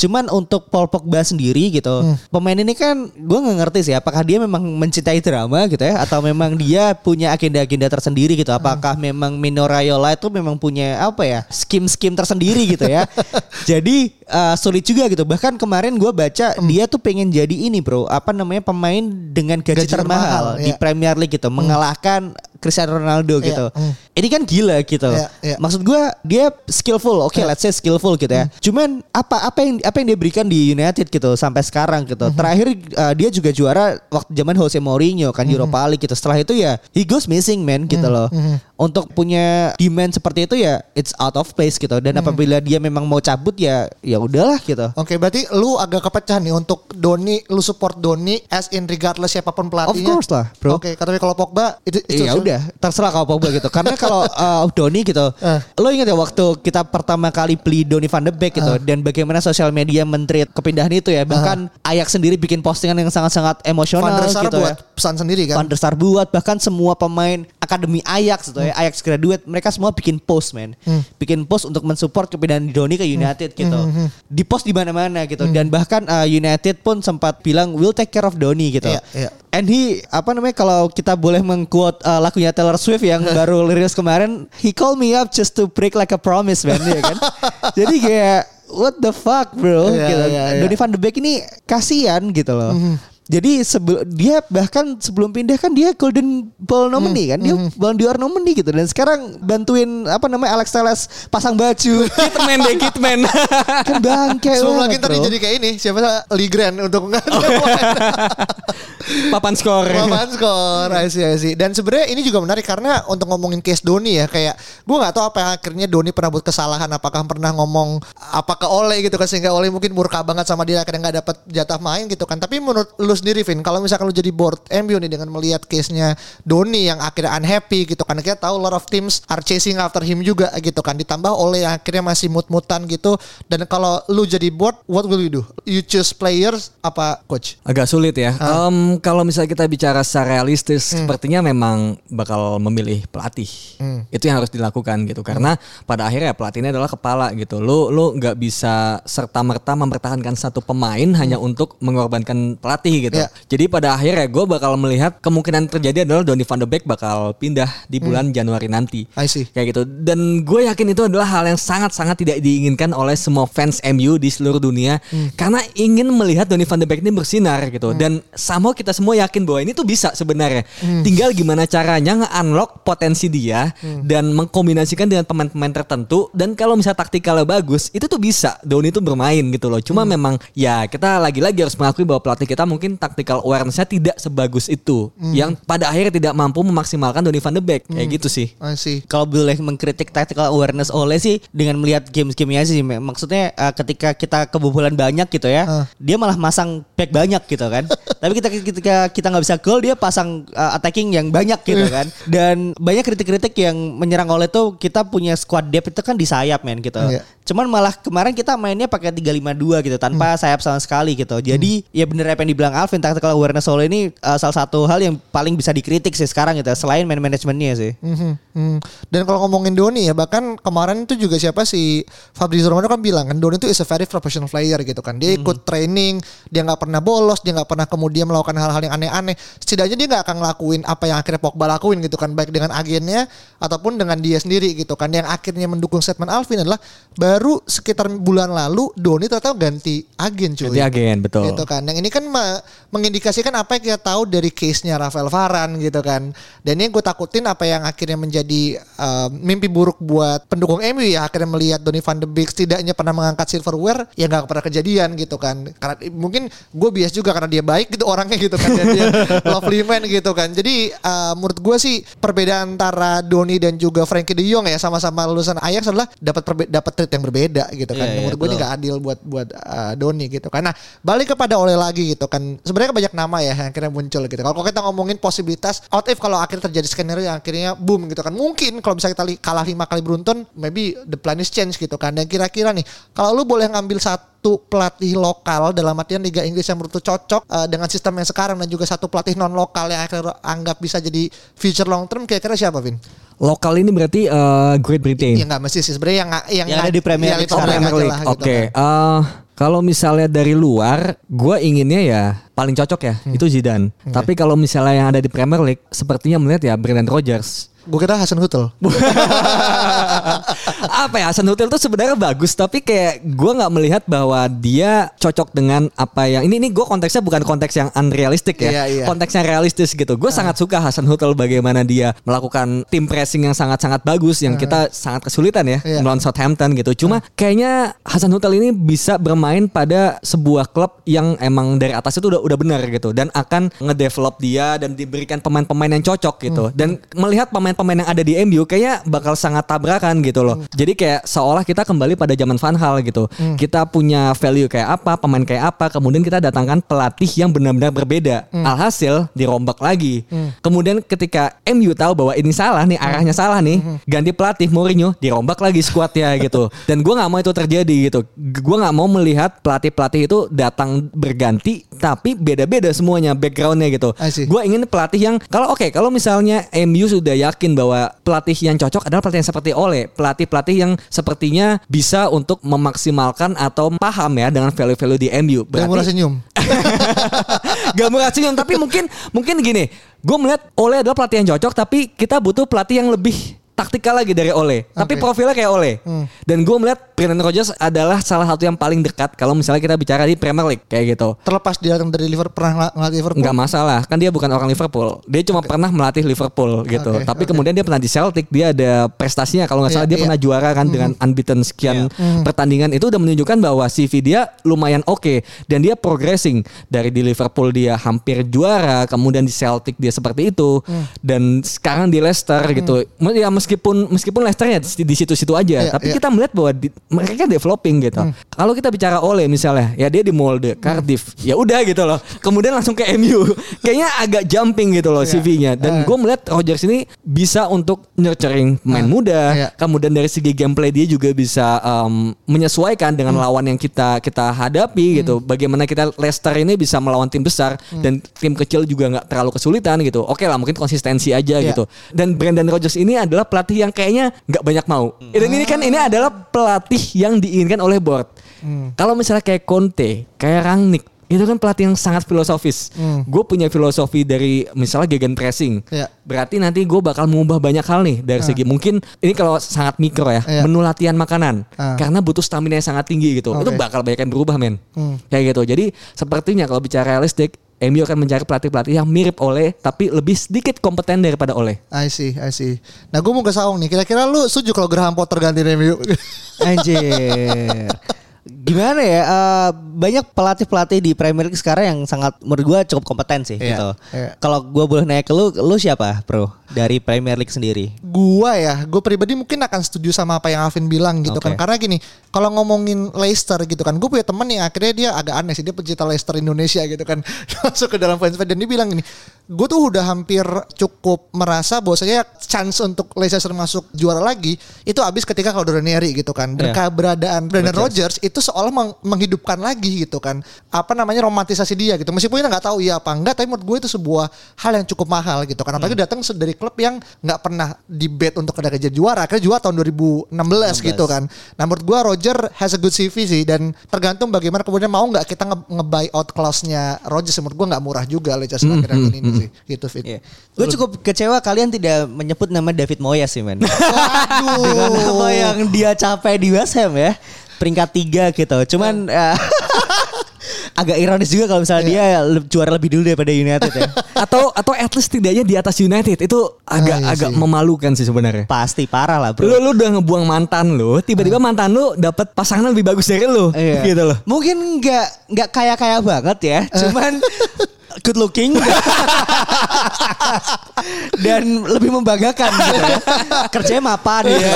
Cuman untuk Paul Pogba sendiri gitu, pemain ini kan gue nggak ngerti sih apakah dia memang mencintai drama gitu ya atau memang dia punya agenda-agenda tersendiri gitu. Apakah memang Mino Raiola itu memang punya apa ya, skim-skim tersendiri gitu ya. Jadi uh, sulit juga gitu. Bahkan kemarin gue baca dia tuh pengen jadi ini, Bro. Apa namanya pemain dengan gaji, Gaji termahal, termahal, di iya. Premier League gitu, mengalahkan Cristiano Ronaldo Iya, gitu. mm. Ini kan gila gitu. Iya, iya. Maksud gue dia skillful, oke Iya. let's say skillful gitu ya. Cuman apa apa yang apa yang dia berikan di United gitu sampai sekarang gitu. Mhm. Terakhir uh, dia juga juara waktu zaman Jose Mourinho kan Mhm. Europa League gitu. Setelah itu ya he goes missing man gitu loh. Untuk punya demand seperti itu ya it's out of place gitu. Dan Mhm. apabila dia memang mau cabut ya ya udahlah gitu. Oke, berarti lu agak kepecah nih untuk Doni, lu support Doni as in regardless siapa pun pelatihnya. course lah, bro. Oke, tapi kalau Pogba itu itu Iya udah, terserah kalau Pogba gitu. Karena kalau uh, Doni gitu, Eh. lo ingat ya waktu kita pertama kali beli Doni van de Beek gitu dan bagaimana sosial media menteri kepindahan itu ya. Bahkan Ajax sendiri bikin postingan yang sangat-sangat Van emosional der Sar gitu buat ya. pesan sendiri kan. Van der Sar buat bahkan semua pemain akademi Ajax gitu ya, Ajax graduate mereka semua bikin post man, bikin post untuk mensupport kepindahan Doni ke United gitu, di post di mana-mana gitu dan bahkan uh, United pun sempat bilang we'll take care of Doni gitu. Iya, iya. And he apa namanya kalau kita boleh mengquote uh, lagunya Taylor Swift yang baru rilis kemarin, he called me up just to break like a promise man ya kan. Jadi kayak what the fuck bro Iya, gitu. iya, iya. Donny van de Beek ini kasihan gitu loh. Jadi sebelum dia bahkan sebelum pindah kan dia Golden Ball nominee kan, dia Ballon d'Or nominee gitu dan sekarang bantuin apa namanya Alex Telles pasang baju. Kitman deh Kitman. kan bangke Sebelum lagi tadi jadi kayak ini siapa Lee Grant untuk nggak Papan skor. Papan skor, I see, I see. Dan sebenarnya ini juga menarik karena untuk ngomongin case Doni ya kayak gue nggak tahu apa yang akhirnya Doni pernah buat kesalahan, apakah pernah ngomong apa ke Ole gitu kan sehingga Ole mungkin murka banget sama dia akhirnya nggak dapat jatah main gitu kan. Tapi menurut lu sendiri Vin, kalau misalkan lu jadi board MU nih dengan melihat case-nya Doni yang akhirnya unhappy gitu kan, kita tahu lot of teams are chasing after him juga gitu kan. Ditambah Ole yang akhirnya masih mut-mutan gitu. Dan kalau lu jadi board, what will you do? You choose players apa coach? Agak sulit ya. Ah. Em, kalau misalnya kita bicara secara realistis, Hmm. sepertinya memang bakal memilih pelatih. Hmm. Itu yang harus dilakukan gitu. Karena pada akhirnya pelatihnya adalah kepala gitu. Lu lu nggak bisa serta merta mempertahankan satu pemain hanya untuk mengorbankan pelatih gitu. Hmm. Ya. Jadi pada akhirnya gue bakal melihat kemungkinan terjadi adalah Donny van de Beek bakal pindah di bulan Januari nanti. Hmm. I see. Kayak gitu. Dan gue yakin itu adalah hal yang sangat-sangat tidak diinginkan oleh semua fans MU di seluruh dunia. Hmm. Karena ingin melihat Donny van de Beek ini bersinar gitu. Dan sama kita semua yakin bahwa ini tuh bisa sebenarnya. Hmm. Tinggal gimana caranya nge-unlock potensi dia dan mengkombinasikan dengan pemain-pemain tertentu. Dan kalau misalnya taktikalnya bagus, itu tuh bisa Donny itu bermain gitu loh. Hmm. Cuma memang ya kita lagi-lagi harus mengakui bahwa pelatih kita mungkin tactical awareness-nya tidak sebagus itu. Hmm. Yang pada akhirnya tidak mampu memaksimalkan Donny van de Beek. Kayak gitu sih. Kalau boleh mengkritik tactical awareness oleh sih dengan melihat games-gamenya sih maksudnya uh, ketika kita kebobolan banyak gitu ya Ah. dia malah masang back banyak gitu kan tapi kita ketika kita nggak bisa gol dia pasang uh, attacking yang banyak gitu kan dan banyak kritik-kritik yang menyerang oleh tuh kita punya squad depth itu kan di sayap men gitu Iya. cuman malah kemarin kita mainnya pakai 352 gitu tanpa sayap sama sekali gitu jadi ya bener apa yang dibilang Alvin tactical awareness oleh ini uh, salah satu hal yang paling bisa dikritik sih sekarang gitu selain man manajemennya sih Mhm, mhm. Dan kalau ngomongin Doni ya bahkan kemarin itu juga siapa si Fabrizio Romano kan bilang kan Doni itu is a very professional player gitu kan. Dia ikut training, dia nggak pernah bolos, dia nggak pernah kemudian melakukan hal-hal yang aneh-aneh. Setidaknya dia nggak akan ngelakuin apa yang akhirnya Pogba lakuin gitu kan baik dengan agennya ataupun dengan dia sendiri gitu kan. Yang akhirnya mendukung statement Alvin adalah baru sekitar bulan lalu Doni ternyata ganti agen cuy. Ganti agen, betul. Gitu kan. Yang ini kan me- mengindikasikan apa yang kita tahu dari case-nya Rafael Varane gitu kan. Dan ini gue takutin apa yang akhirnya menjadi uh, mimpi buruk buat pendukung MU ya akhirnya melihat Donny van de Beek setidaknya pernah mengangkat silverware ya nggak pernah kejadian gitu kan. Karena mungkin gue bias juga karena dia baik gitu orangnya gitu kan dan dia lovely man gitu kan. Jadi uh, menurut gue sih perbedaan antara Donny dan juga Frankie De Jong ya sama-sama lulusan Ajax adalah dapat dapat treat yang berbeda gitu kan. Iya, iya, menurut gue ini nggak adil buat buat uh, Doni gitu kan. Nah, balik kepada Ole lagi gitu kan. Sebenarnya banyak nama ya yang akhirnya muncul gitu. Kalau kita ngomongin posibilitas out if kalau akhirnya terjadi skenario yang akhirnya boom gitu kan. Mungkin kalau bisa kita kalah lima kali beruntun, maybe the plan is change gitu kan. Dan kira-kira nih, kalau lu boleh ngambil satu pelatih lokal dalam artian Liga Inggris yang menurut lu cocok uh, dengan sistem yang sekarang dan juga satu pelatih non lokal yang akhirnya anggap bisa jadi future long term kira-kira siapa Vin? Lokal ini berarti eh, Great Britain. Ya nggak mesti sih sebenarnya yang yang, Yang ada di Premier League Premier Oke. gitu kan. eh, kalau misalnya dari luar, gue inginnya ya paling cocok ya Hmm. itu Zidane. Tapi kalau misalnya yang ada di Premier League, sepertinya melihat ya Brendan Rodgers. Gue kira Hasan Hutel. apa ya Hasan Hutel tuh sebenarnya bagus tapi kayak gue nggak melihat bahwa dia cocok dengan apa yang ini ini gue konteksnya bukan konteks yang unrealistik ya Iya, iya. konteksnya realistis gitu. Gue sangat suka Hasan Hutel bagaimana dia melakukan tim pressing yang sangat sangat bagus yang kita sangat kesulitan ya Iya. melawan Southampton gitu. Cuma kayaknya Hasan Hutel ini bisa bermain pada sebuah klub yang emang dari atas itu udah udah benar gitu dan akan ngedevelop dia dan diberikan pemain-pemain yang cocok gitu. Dan melihat pemain-pemain yang ada di MU kayaknya bakal sangat tabrakan gitu loh. Jadi kayak seolah kita kembali pada zaman Van Hal gitu. Kita punya value kayak apa pemain kayak apa kemudian kita datangkan pelatih yang benar-benar berbeda. Alhasil dirombak lagi. Kemudian ketika MU tahu bahwa ini salah nih arahnya salah nih ganti pelatih Mourinho dirombak lagi skuadnya gitu. Dan gue nggak mau itu terjadi gitu. Gue nggak mau melihat pelatih pelatih itu datang berganti tapi beda-beda semuanya backgroundnya gitu. Gue ingin pelatih yang kalau oke kalau misalnya MU sudah yakin bahwa pelatih yang cocok adalah pelatih yang seperti Ole pelatih pelatih yang sepertinya bisa untuk memaksimalkan atau paham ya dengan value-value di MU Dan murah senyum. Gak murah senyum tapi mungkin mungkin gini gue melihat Ole adalah pelatih yang cocok tapi kita butuh pelatih yang lebih taktikal lagi dari Ole, tapi Oke. profilnya kayak Ole. Hmm. Dan gue melihat Brendan Rodgers adalah salah satu yang paling dekat kalau misalnya kita bicara di Premier League kayak gitu. Terlepas dia datang dari Liverpool pernah ngelatih Liverpool. Nggak masalah, kan dia bukan orang Liverpool. Dia cuma pernah melatih Liverpool gitu. Oke, Tapi oke. kemudian dia pernah di Celtic, dia ada prestasinya kalau nggak Iya, salah dia iya. pernah juara kan dengan unbeaten sekian pertandingan itu udah menunjukkan bahwa CV dia lumayan oke dan dia progressing dari di Liverpool dia hampir juara, kemudian di Celtic dia seperti itu dan sekarang di Leicester gitu. Ya meskipun meskipun Leicester ya di situ-situ aja, Iya, tapi iya. kita melihat bahwa di- mereka developing gitu. Kalau kita bicara Ole misalnya, ya dia di Molde, Cardiff, ya udah gitu loh. Kemudian langsung ke MU. Kayaknya agak jumping gitu loh CV-nya. Dan gue melihat Rodgers ini bisa untuk nurturing pemain muda. Iya. Kemudian dari segi gameplay dia juga bisa um, menyesuaikan dengan lawan yang kita kita hadapi gitu. Bagaimana kita Leicester ini bisa melawan tim besar dan tim kecil juga nggak terlalu kesulitan gitu. Oke lah mungkin konsistensi aja Iya. gitu. Dan Brendan Rodgers ini adalah pelatih yang kayaknya nggak banyak mau. Dan ini kan ini adalah pelatih yang diinginkan oleh board. Kalau misalnya kayak Conte, kayak Rangnick, itu kan pelatih yang sangat filosofis. Gue punya filosofi dari misalnya gegen pressing. Iya. Berarti nanti gue bakal mengubah banyak hal nih dari segi mungkin ini kalau sangat mikro ya, Iya. menu latihan makanan. Ah. Karena butuh stamina yang sangat tinggi gitu. Itu Oke. bakal banyak yang berubah men. Hmm. Kayak gitu. Jadi sepertinya kalau bicara realistik, MU akan mencari pelatih-pelatih yang mirip oleh tapi lebih sedikit kompeten daripada oleh. I see, I see. Nah gue mau ke Saung nih. Kira-kira lu setuju kalau Graham Potter ganti MU? Anjir. Gimana ya? eh, banyak pelatih-pelatih di Premier League sekarang yang sangat menurut gua cukup kompeten sih Iya, gitu. iya. Kalau gua boleh nanya ke lu, lu siapa, Bro? Dari Premier League sendiri. gua ya, gue pribadi mungkin akan setuju sama apa yang Alvin bilang gitu Oke. kan. Karena gini, kalau ngomongin Leicester gitu kan, gue punya temen yang akhirnya dia agak aneh sih, dia pecinta Leicester Indonesia gitu kan, masuk ke dalam fans dan dia bilang gini, gue tuh udah hampir cukup merasa bahwasanya chance untuk Leicester masuk juara lagi itu habis ketika kalau Ranieri gitu kan. Dan Iya. keberadaan Brendan Rodgers itu seolah meng- menghidupkan lagi gitu kan. Apa namanya romantisasi dia gitu. Meskipun kita nggak tahu iya apa enggak, tapi menurut gue itu sebuah hal yang cukup mahal gitu kan. Apalagi datang dari klub yang nggak pernah di bet untuk ada kejar juara. Akhirnya juara tahun 2016 gitu kan. Nah menurut gue Roger has a good CV sih dan tergantung bagaimana kemudian mau nggak kita nge- nge-buy out clause-nya Rodgers. Menurut gue nggak murah juga Leicester akhir-akhir ini sih. Gitu Fit. Iya. Gue cukup kecewa kalian tidak menyebut nama David Moyes sih, men. Waduh. Dengan nama yang dia capai di West Ham ya. Peringkat tiga gitu. Cuman eh, agak ironis juga kalau misalnya dia le- juara lebih dulu daripada United ya. atau atau at least tidaknya di atas United itu agak iya agak sih. memalukan sih sebenarnya. Pasti parah lah, Bro. Lu lu udah ngebuang mantan lu, tiba-tiba mantan lu dapat pasangan lebih bagus dari lu, Iya. gitu loh. Mungkin nggak nggak kaya kaya banget ya, cuman good looking dan lebih membanggakan gitu ya. Kerjanya mapan gitu.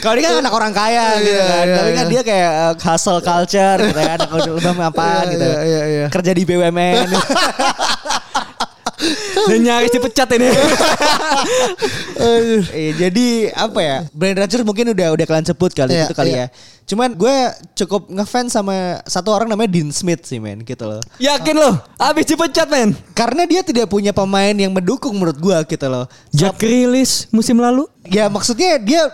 Kalau dia kan anak orang kaya gitu Iya, kan, iya, tapi kan iya. dia kayak uh, hustle culture gitu ya, anak lebih mapan Iya, gitu. iya, iya, iya. Kerja di BUMN. Dan nyaris dipecat ini. Eh, jadi apa ya? Brand Rodgers mungkin udah udah kalian sebut kali Iya, itu kali iya. ya. Cuman gue cukup ngefans sama satu orang namanya Dean Smith sih men gitu loh. Yakin lo? Abis dipecat men. Karena dia tidak punya pemain yang mendukung menurut gua gitu loh. Jack Grealish musim lalu. Ya maksudnya dia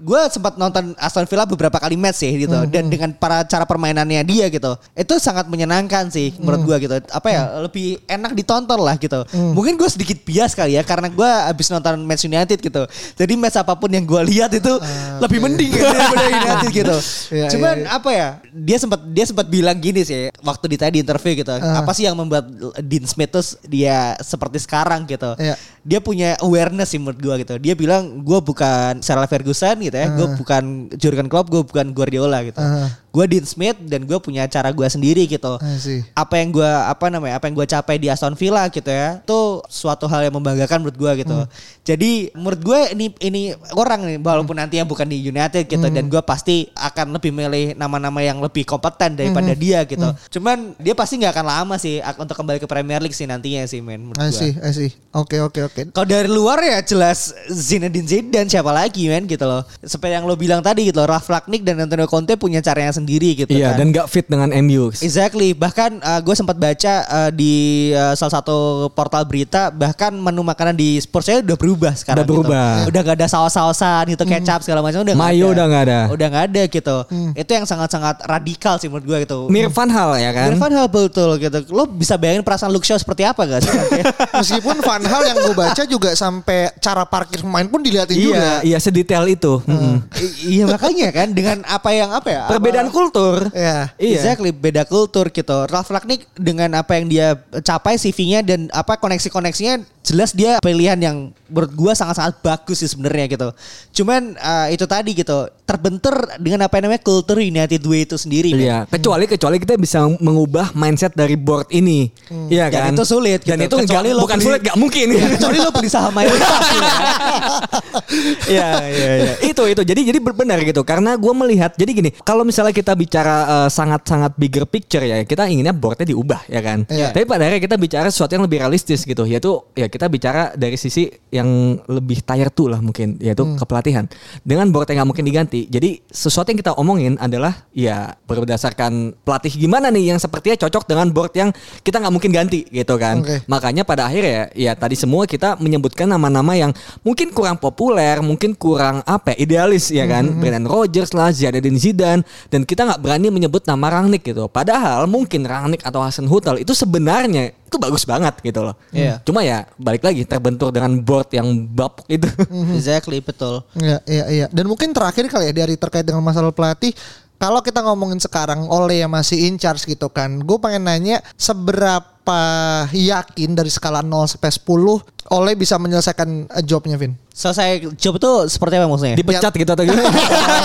gue sempat nonton Aston Villa beberapa kali match sih gitu. Dan dengan para cara permainannya dia gitu. Itu sangat menyenangkan sih menurut gua gitu. Apa ya lebih enak ditonton lah gitu. Mungkin gue sedikit bias kali ya karena gua habis nonton match United gitu. Jadi match apa pun yang gua lihat itu lebih mending gitu daripada United gitu Iya, cuman iya, iya. apa ya dia sempat dia sempat bilang gini sih waktu di tadi interview gitu apa sih yang membuat Dean Smith tuh dia seperti sekarang gitu Iya. dia punya awareness sih menurut gue gitu. Dia bilang gue bukan Alex Ferguson gitu ya, gue bukan Jurgen Klopp, gue bukan Guardiola gitu. Uh. Gue Dean Smith dan gue punya cara gue sendiri gitu. Apa yang gue apa namanya, apa yang gue capai di Aston Villa gitu ya, itu suatu hal yang membanggakan menurut gue gitu. Jadi menurut gue ini ini orang nih, walaupun nanti yang bukan di United gitu, dan gue pasti akan lebih milih nama-nama yang lebih kompeten daripada dia gitu. Cuman dia pasti nggak akan lama sih untuk kembali ke Premier League sih nantinya sih men. I see. Oke, oke, oke. Kalau dari luar ya jelas Zinedine Zidane siapa lagi men gitu loh. Seperti yang lo bilang tadi gitu loh, Ralf Rangnick dan Antonio Conte punya caranya sendiri gitu Iya, kan. dan gak fit dengan MU. Exactly. Bahkan gue sempat baca uh, di uh, salah satu portal berita bahkan menu makanan di Sportsnya udah berubah sekarang. Udah berubah. Gitu. Udah gak ada saus-sausan gitu, kecap segala macam udah nggak Mayo ada. udah nggak ada. Udah nggak ada gitu. Itu yang sangat-sangat radikal sih menurut gue gitu. Mirvan Hal ya kan? Irfan Hal betul gitu. Lo bisa bayangin perasaan Luke Shaw seperti apa gak sih? Meskipun Van Hal yang gue baca juga sampai cara parkir pemain pun dilihatin juga. Iya, iya sedetail itu. I- iya makanya kan dengan apa yang apa ya? Perbedaan kultur. Iya. Iya. Exactly, beda kultur gitu. Ralf Ragnick dengan apa yang dia capai CV-nya dan apa koneksi-koneksinya jelas dia pilihan yang menurut gua sangat-sangat bagus sih sebenarnya gitu. Cuman eh, itu tadi gitu, terbentur dengan apa yang namanya kultur United Way itu sendiri. Iya, kecuali kecuali kita bisa mengubah mindset dari board ini. Iya Dan kan? itu sulit Dan gitu. itu Kecuali nggak- lo bukan beli- sulit, gak mungkin. Ya, kecuali lo beli saham mayoritas kan. Iya, iya, iya. Itu itu. Jadi jadi benar gitu. Karena gue melihat. Jadi gini, kalau misalnya kita bicara eh, sangat-sangat bigger picture ya, kita inginnya boardnya diubah ya kan. Iya. Tapi pada akhirnya kita bicara sesuatu yang lebih realistis gitu. Yaitu ya kita bicara dari sisi yang lebih tier 2 lah mungkin, yaitu kepelatihan. Dengan board yang nggak mungkin diganti. Jadi sesuatu yang kita omongin adalah ya berdasarkan pelatih gimana nih yang sepertinya cocok dengan board yang kita nggak mungkin ganti gitu kan. Oke. Makanya pada akhirnya ya tadi semua kita menyebutkan nama-nama yang mungkin kurang populer, mungkin kurang apa idealis ya kan. Brendan Rodgers lah, Zinedine Zidane dan kita nggak berani menyebut nama Rangnick gitu. Padahal mungkin Rangnick atau Hasan Hutel itu sebenarnya itu bagus banget gitu loh. Iya. Cuma ya balik lagi terbentur dengan board yang bapuk itu. exactly, betul. Iya, iya, iya. Dan mungkin terakhir kali ya dari terkait dengan masalah pelatih. Kalau kita ngomongin sekarang Ole yang masih in charge gitu kan. Gue pengen nanya seberapa yakin dari skala 0 sampai 10 Ole bisa menyelesaikan eh, jobnya Vin? Selesai job itu seperti apa maksudnya? Dipecat gitu atau gimana?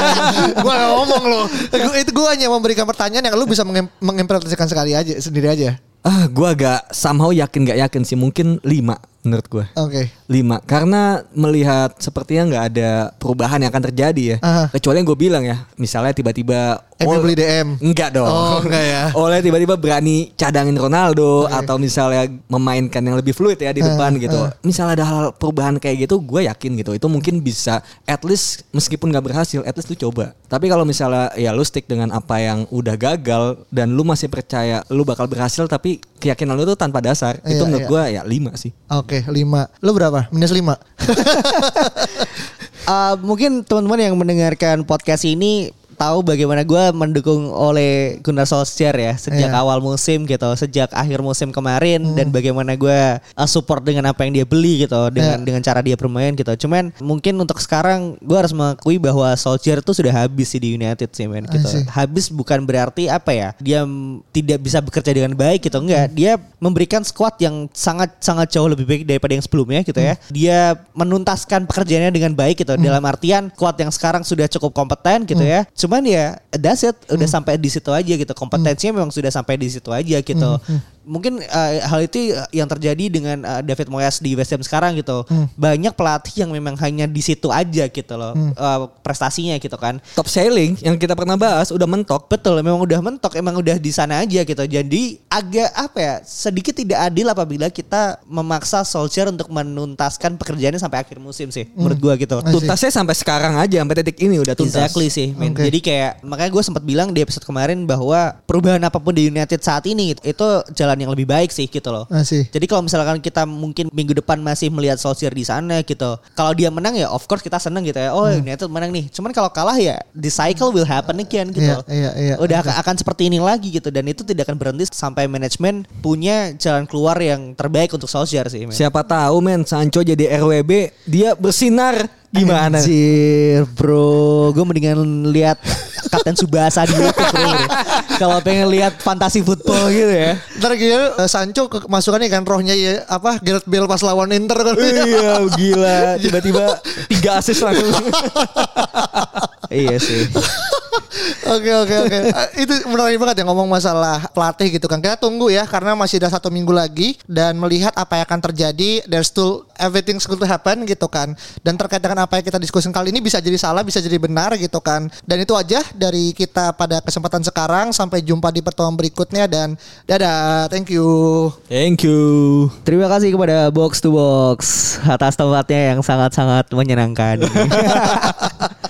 gue gak ngomong loh. Gua- itu gue hanya memberikan pertanyaan yang lu bisa mengim- mengimplementasikan sekali aja sendiri aja. ah, gua agak somehow yakin gak yakin sih. Mungkin 5 menurut gua. Oke. lima karena melihat sepertinya nggak ada perubahan yang akan terjadi ya Aha. kecuali yang gue bilang ya misalnya tiba-tiba MU Ol- beli DM. enggak dong Oh, enggak ya. oleh tiba-tiba berani cadangin Ronaldo atau misalnya memainkan yang lebih fluid ya di depan gitu misalnya ada hal perubahan kayak gitu gue yakin gitu itu mungkin bisa at least meskipun nggak berhasil at least lu coba tapi kalau misalnya ya lu stick dengan apa yang udah gagal dan lu masih percaya lu bakal berhasil tapi keyakinan lu tuh tanpa dasar itu Iya, menurut iya. gue ya lima sih Oke, 5. Lu berapa? Minus 5. Uh, mungkin teman-teman yang mendengarkan podcast ini tahu bagaimana gue mendukung oleh Gunnar Solskjaer ya sejak Iya. awal musim gitu, sejak akhir musim kemarin dan bagaimana gue uh, support dengan apa yang dia beli gitu, dengan Iya. dengan cara dia bermain gitu. Cuman mungkin untuk sekarang gue harus mengakui bahwa Solskjaer itu sudah habis sih di United sih men gitu. Habis bukan berarti apa ya? Dia mm, tidak bisa bekerja dengan baik gitu enggak. Dia memberikan squad yang sangat sangat jauh lebih baik daripada yang sebelumnya gitu ya. Dia menuntaskan pekerjaannya dengan baik gitu. Dalam artian squad yang sekarang sudah cukup kompeten gitu ya. Cuman ya that's it udah sampai di situ aja gitu. Kompetensinya memang sudah sampai di situ aja gitu. Mungkin uh, hal itu yang terjadi dengan uh, David Moyes di West Ham sekarang gitu. Banyak pelatih yang memang hanya di situ aja gitu loh uh, prestasinya gitu kan. top selling yang kita pernah bahas udah mentok Betul, memang udah mentok, emang udah di sana aja gitu. Jadi agak apa ya, sedikit tidak adil apabila kita memaksa Solskjaer untuk menuntaskan pekerjaannya sampai akhir musim sih, menurut gua gitu. Tuntasnya sampai sekarang aja sampai titik ini udah tuntas. Exactly sih. Oke. Jadi kayak makanya gue sempat bilang di episode kemarin bahwa perubahan apa pun di United saat ini itu jalan yang lebih baik sih gitu loh. Masih. Jadi kalau misalkan kita mungkin minggu depan masih melihat Solskjaer di sana gitu. Kalau dia menang ya of course kita seneng gitu ya. Oh United menang nih. Cuman kalau kalah ya the cycle will happen again gitu. Iya, iya, iya. Udah akan, akan seperti ini lagi gitu dan itu tidak akan berhenti sampai manajemen punya jalan keluar yang terbaik untuk Solskjaer sih. men. Siapa tahu men Sancho jadi RWB dia bersinar gimana? Anjir bro Gue mendingan lihat Kapten Subasa di YouTube bro Kalau pengen lihat fantasi football gitu ya Ntar gila eh, Sancho masukannya kan rohnya ya apa Gareth Bale pas lawan Inter kan. Iya gila tiba-tiba tiga asis langsung. Iya sih Oke oke oke. Eh, Itu menarik banget ya ngomong masalah pelatih gitu kan. Kita tunggu ya karena masih ada satu minggu lagi dan melihat apa yang akan terjadi. There's still everything going to happen gitu kan. Dan terkait dengan apa yang kita diskusikan kali ini bisa jadi salah, bisa jadi benar gitu kan. Dan itu aja dari kita pada kesempatan sekarang. Sampai jumpa di pertemuan berikutnya dan dadah. Thank you. Thank you. Terima kasih kepada Box to Box Atas tempatnya yang sangat-sangat menyenangkan